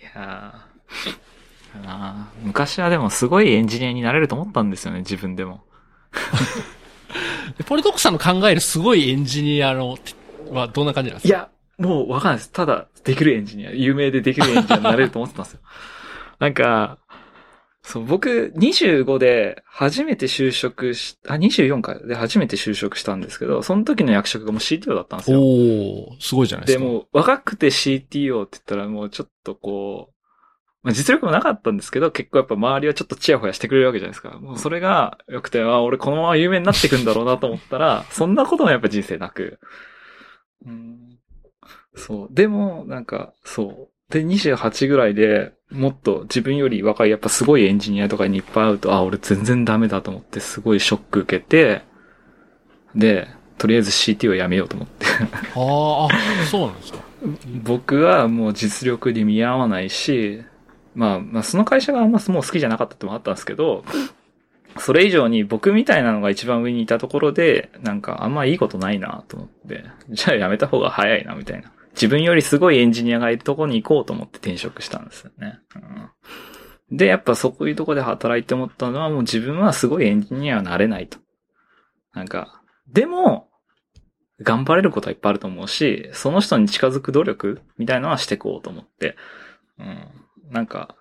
いやー。な昔はでもすごいエンジニアになれると思ったんですよね、自分でも。*laughs* ポリトックさんの考えるすごいエンジニアのはどんな感じなんですか？いや、もうわかんないです。ただ、できるエンジニア、有名でできるエンジニアになれると思ってたんですよ。*laughs* なんか、そう、僕、25で初めて就職し、あ、24かで初めて就職したんですけど、その時の役職がもう CTO だったんですよ。おすごいじゃないですか。でも、若くて CTO って言ったらもうちょっとこう、まあ、実力もなかったんですけど、結構やっぱ周りはちょっとチヤホヤしてくれるわけじゃないですか。もうそれが良くて、あ、俺このまま有名になっていくんだろうなと思ったら、*laughs* そんなこともやっぱ人生なく。うん、そう。でも、なんか、そう。で、28ぐらいで、もっと自分より若い、やっぱすごいエンジニアとかにいっぱい会うと、あ、俺全然ダメだと思って、すごいショック受けて、で、とりあえず CT をやめようと思って。ああ、そうなんですか。僕はもう実力に見合わないし、まあ、まあ、その会社があんまもう好きじゃなかったってもあったんですけど、それ以上に僕みたいなのが一番上にいたところで、なんかあんまいいことないなと思って、じゃあやめた方が早いなみたいな。自分よりすごいエンジニアがいるところに行こうと思って転職したんですよね。うん、で、やっぱそういうとこで働いて思ったのはもう自分はすごいエンジニアはなれないと。なんか、でも、頑張れることはいっぱいあると思うし、その人に近づく努力みたいなのはしていこうと思って。うんなんか、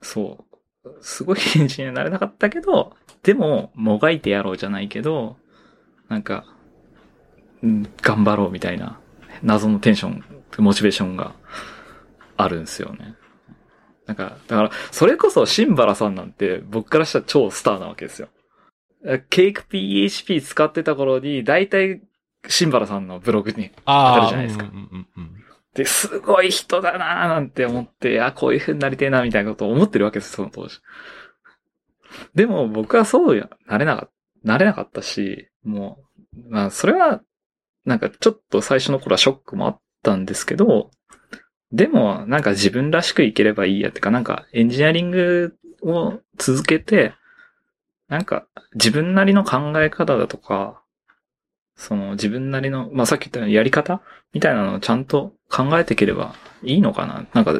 そう、すごいエンジニアになれなかったけど、でも、もがいてやろうじゃないけど、なんか、頑張ろうみたいな、謎のテンション、モチベーションがあるんですよね。なんか、だから、それこそシンバラさんなんて僕からしたら超スターなわけですよ。ケーク PHP 使ってた頃に、大体、シンバラさんのブログに当たるじゃないですか。で、すごい人だなーなんて思って、あ、こういう風になりてえな、みたいなことを思ってるわけです、その当時。でも僕はそうや、なれなかった、なれなかったし、もう、まあ、それは、なんかちょっと最初の頃はショックもあったんですけど、でも、なんか自分らしくいければいいやってか、なんかエンジニアリングを続けて、なんか自分なりの考え方だとか、その自分なりの、まあ、さっき言ったようにやり方みたいなのをちゃんと考えていければいいのかな？なんか、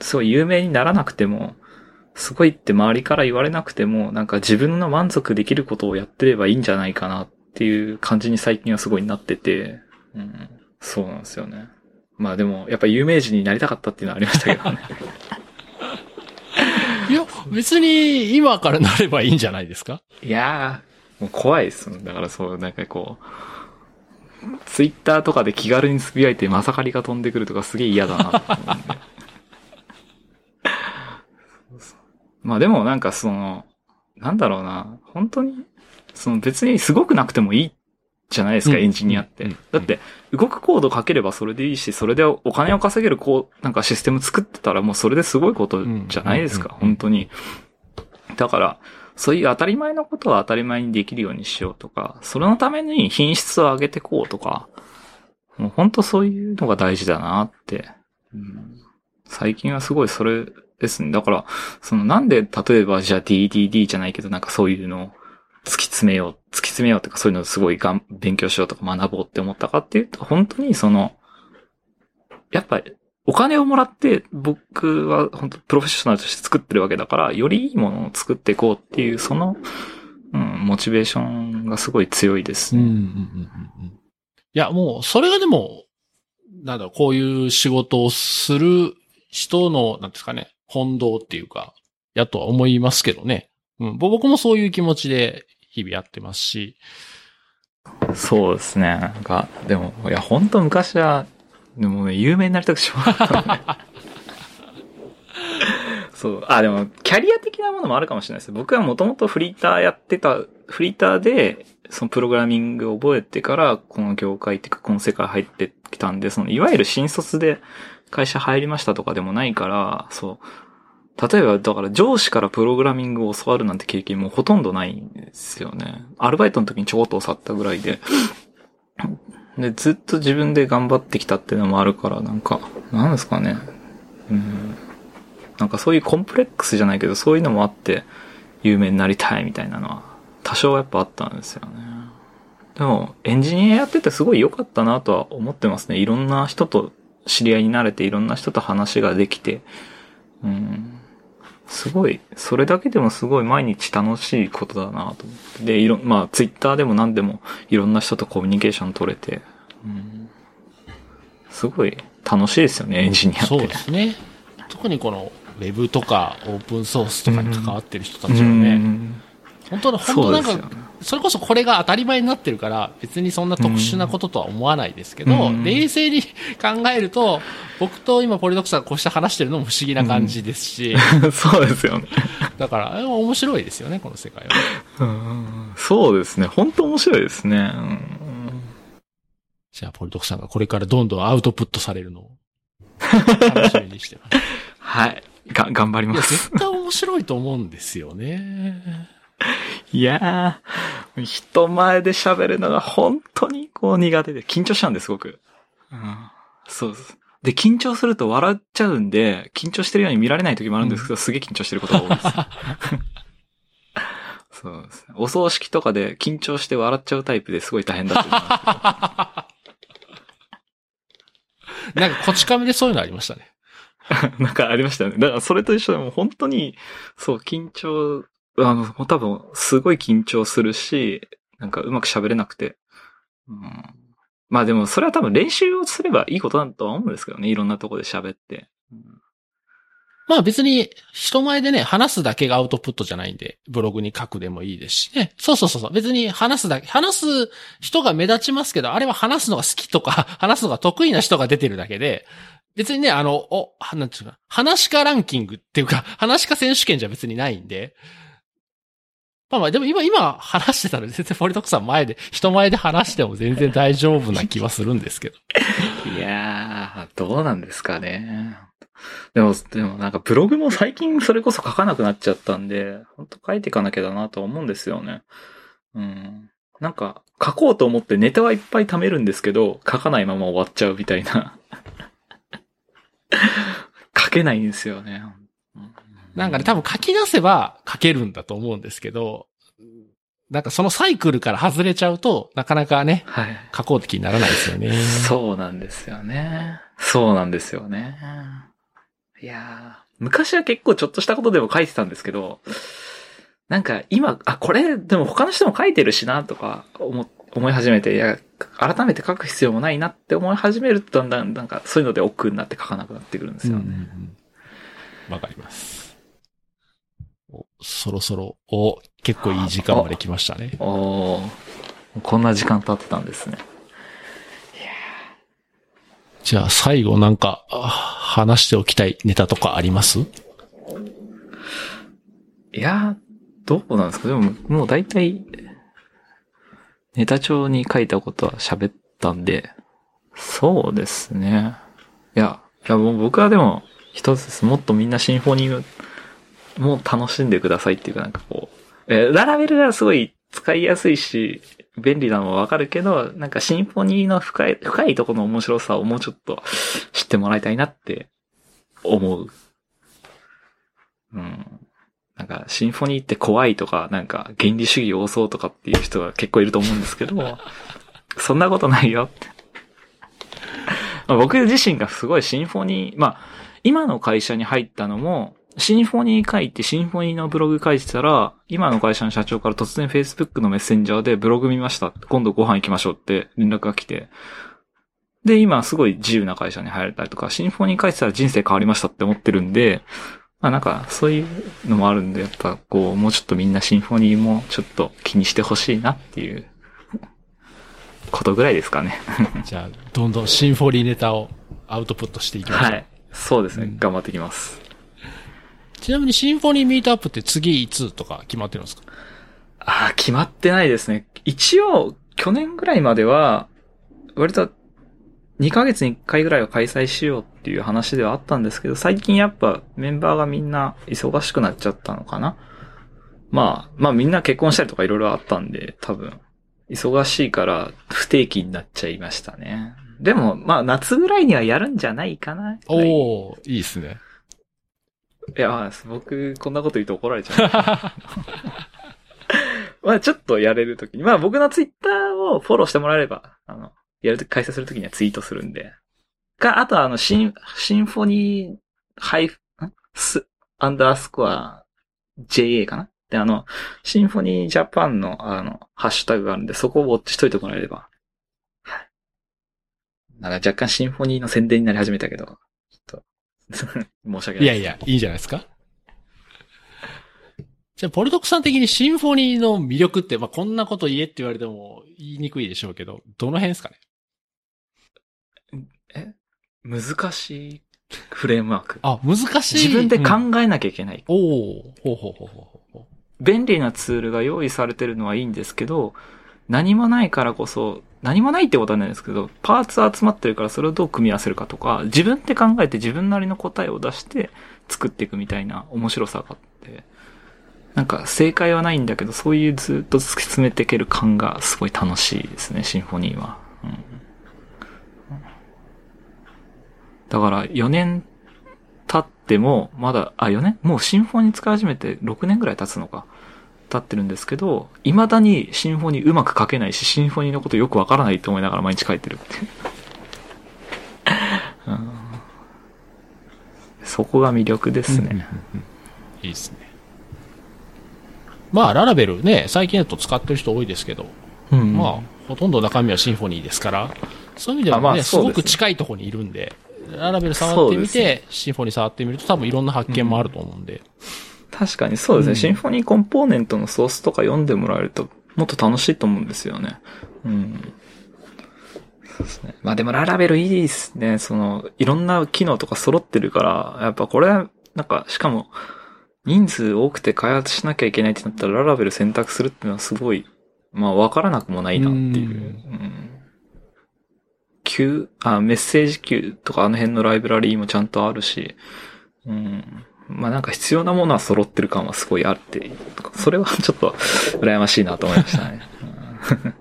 すごい有名にならなくても、すごいって周りから言われなくても、なんか自分の満足できることをやってればいいんじゃないかなっていう感じに最近はすごいなってて、うん、そうなんですよね。まあでも、やっぱ有名人になりたかったっていうのはありましたけどね。*laughs* いや、別に今からなればいいんじゃないですか？いやもう怖いですだからそう、なんかこう、ツイッターとかで気軽につぶやいてまさかりが飛んでくるとかすげえ嫌だなと思うんで。*laughs* まあでもなんかその、なんだろうな、本当に、その別にすごくなくてもいいじゃないですか、エンジニアって。だって、動くコード書ければそれでいいし、それでお金を稼げるこう、なんかシステム作ってたらもうそれですごいことじゃないですか、本当に。だから、そういう当たり前のことは当たり前にできるようにしようとか、それのために品質を上げてこうとか、もう本当そういうのが大事だなって。うん、最近はすごいそれですね。だから、そのなんで例えばじゃあ DDD じゃないけどなんかそういうのを突き詰めよう、突き詰めようとかそういうのをすごいがん勉強しようとか学ぼうって思ったかっていうと、本当にその、やっぱりお金をもらって僕は本当プロフェッショナルとして作ってるわけだから、よりいいものを作っていこうっていう、その、うん、モチベーションがすごい強いですね。うんうんうんうん、いや、もう、それがでも、なんだろう、こういう仕事をする人の、なんですかね、本道っていうか、やとは思いますけどね。うん、僕もそういう気持ちで日々やってますし。そうですね。なんか、でも、いや、本当昔は、でもね、有名になりたくしょうが、そう。あ、でも、キャリア的なものもあるかもしれないです。僕はもともとフリーターやってた、フリーターで、そのプログラミングを覚えてから、この業界っていうか、この世界入ってきたんで、その、いわゆる新卒で会社入りましたとかでもないから、そう。例えば、だから上司からプログラミングを教わるなんて経験もほとんどないんですよね。アルバイトの時にちょこっと教わったぐらいで。で、ずっと自分で頑張ってきたっていうのもあるから、なんか、なんですかね。うん。なんかそういうコンプレックスじゃないけど、そういうのもあって、有名になりたいみたいなのは、多少やっぱあったんですよね。でも、エンジニアやっててすごい良かったなとは思ってますね。いろんな人と知り合いになれて、いろんな人と話ができて、うん。すごい、それだけでもすごい毎日楽しいことだなと思って。で、いろ、まあ、ツイッターでも何でもいろんな人とコミュニケーション取れて、うん、すごい楽しいですよね、エンジニアって。そうですね。特にこの、ウェブとかオープンソースとかに関わってる人たちはね、本当本当なんか、それこそこれが当たり前になってるから、別にそんな特殊なこととは思わないですけど、冷静に考えると、僕と今ポリドクサーがこうして話してるのも不思議な感じですし。*laughs* そうですよね。だから、面白いですよね、この世界は。そうですね。本当面白いですね。じゃあ、ポリドクさんがこれからどんどんアウトプットされるのを、楽しみにしてます。*laughs* はい。が、頑張ります。絶対面白いと思うんですよね。いやー、人前で喋るのが本当にこう苦手で、緊張しちゃうんです、ごく。うん。そうです。で、緊張すると笑っちゃうんで、緊張してるように見られない時もあるんですけど、うん、すげえ緊張してることが多いです。*laughs* そうですね。お葬式とかで緊張して笑っちゃうタイプですごい大変だと思います。*laughs* なんか、こち亀でそういうのありましたね。*laughs* なんかありましたね。だからそれと一緒でも本当に、そう、緊張、あの、もう多分、すごい緊張するし、なんかうまく喋れなくて。うん、まあでも、それは多分練習をすればいいことだとは思うんですけどね。いろんなとこで喋って。うん、まあ別に、人前でね、話すだけがアウトプットじゃないんで、ブログに書くでもいいですしね。そうそうそうそう。別に話すだけ、話す人が目立ちますけど、あれは話すのが好きとか、*laughs* 話すのが得意な人が出てるだけで、別にね、あの、お、なんていうか、話し家ランキングっていうか、話し家選手権じゃ別にないんで、まあまあ、でも今、今話してたら全然ポリトクさん前で、人前で話しても全然大丈夫な気はするんですけど。いやー、どうなんですかね。でも、でもなんかブログも最近それこそ書かなくなっちゃったんで、本当書いていかなきゃだなと思うんですよね。うん。なんか、書こうと思ってネタはいっぱい貯めるんですけど、書かないまま終わっちゃうみたいな。書けないんですよね。なんかね、多分書き出せば書けるんだと思うんですけど、なんかそのサイクルから外れちゃうと、なかなかね、はい、書こうって気にならないですよね。そうなんですよね。そうなんですよね。いやー、昔は結構ちょっとしたことでも書いてたんですけど、なんか今、あ、これ、でも他の人も書いてるしな、とか思、思い始めて、いや、改めて書く必要もないなって思い始めると、だんだん、なんかそういうので億劫になって書かなくなってくるんですよね。わ、うんうん、かります。そろそろ、お、結構いい時間まで来ましたね。おこんな時間経ってたんですね。じゃあ最後なんか、話しておきたいネタとかあります？いや、どうなんですか？でも、もう大体、ネタ帳に書いたことは喋ったんで、そうですね。いや、いやもう僕はでも、一つです。もっとみんなシンフォニーもう楽しんでくださいっていうかなんかこう、えララベルがすごい使いやすいし、便利なのはわかるけど、なんかシンフォニーの深い、深いところの面白さをもうちょっと知ってもらいたいなって思う。うん。なんか、シンフォニーって怖いとか、なんか、原理主義多そうとかっていう人が結構いると思うんですけど、*laughs* そんなことないよって。僕自身がすごいシンフォニー、まあ、今の会社に入ったのも、シンフォニー書いて、シンフォニーのブログ書いてたら、今の会社の社長から突然 Facebook のメッセンジャーでブログ見ました。今度ご飯行きましょうって連絡が来て。で、今すごい自由な会社に入れたりとか、シンフォニー書いてたら人生変わりましたって思ってるんで、まあなんか、そういうのもあるんで、やっぱこう、もうちょっとみんなシンフォニーもちょっと気にしてほしいなっていうことぐらいですかね。*laughs* じゃあ、どんどんシンフォニーネタをアウトプットしていきましょう。はい。そうですね。うん、頑張っていきます。ちなみにシンフォニーミートアップって次いつとか決まってるんですか？ああ、決まってないですね。一応、去年ぐらいまでは、割と2ヶ月に1回ぐらいは開催しようっていう話ではあったんですけど、最近やっぱメンバーがみんな忙しくなっちゃったのかなまあ、まあみんな結婚したりとかいろいろあったんで、多分、忙しいから不定期になっちゃいましたね。でも、まあ夏ぐらいにはやるんじゃないかな。おおいいっすね。いや、まあ僕、こんなこと言うと怒られちゃう。*laughs* まあちょっとやれるときに、まあ僕のツイッターをフォローしてもらえれば、あの、やるとき、開催するときにはツイートするんで。か、あとはあの、シン、シンフォニー、ハイフ、ス、アンダースコア、JA かな？で、あの、シンフォニージャパンの、あの、ハッシュタグがあるんで、そこをウォッチしといてもらえれば。はい。なんか若干シンフォニーの宣伝になり始めたけど、*laughs* 申し訳ない。いやいや、いいじゃないですか。じゃあ、ポルトクさん的にシンフォニーの魅力って、まあ、こんなこと言えって言われても言いにくいでしょうけど、どの辺ですかね？え？難しい？フレームワーク。あ、難しい。自分で考えなきゃいけない。うん、おおほうほうほうほうほう。便利なツールが用意されてるのはいいんですけど、何もないからこそ、何もないってことはないんですけど、パーツ集まってるからそれをどう組み合わせるかとか、自分で考えて自分なりの答えを出して作っていくみたいな面白さがあって、なんか正解はないんだけど、そういうずっと突き詰めていける感がすごい楽しいですね、シンフォニーは。だから4年経っても、まだ、あ、4年？もうシンフォニー使い始めて6年ぐらい経つのか。経ってるんですけど、未だにシンフォニーうまく書けないし、シンフォニーのことよくわからないと思いながら毎日書いてるって *laughs* うん、そこが魅力ですね。いいですね。まあ、ララベルね、最近だと使ってる人多いですけど、うん、まあ、ほとんど中身はシンフォニーですから、そういう意味ではね、まあ、すごく近いところにいるんで、ララベル触ってみて、シンフォニー触ってみると多分いろんな発見もあると思うんで。うん確かにそうですね、うん、シンフォニーコンポーネントのソースとか読んでもらえると、もっと楽しいと思うんですよね。うん。そうですね。まあでもララベルいいですね。その、いろんな機能とか揃ってるから、やっぱこれ、なんか、しかも、人数多くて開発しなきゃいけないってなったら、ララベル選択するっていうのはすごい、まあわからなくもないなっていう。うん、Q、あ、メッセージ Q とかあの辺のライブラリーもちゃんとあるし、うん。まあなんか必要なものは揃ってる感はすごいあって、それはちょっと羨ましいなと思いましたね。*laughs*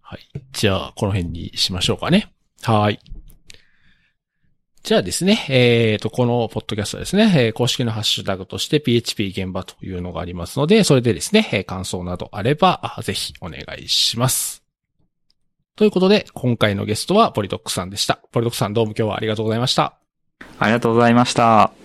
はい。じゃあ、この辺にしましょうかね。はい。じゃあですね、えっ、ー、と、このポッドキャストですね、えー、公式のハッシュタグとして PHP 現場というのがありますので、それでですね、えー、感想などあれば、ぜひお願いします。ということで、今回のゲストはポリドックさんでした。ポリドックさんどうも今日はありがとうございました。ありがとうございました。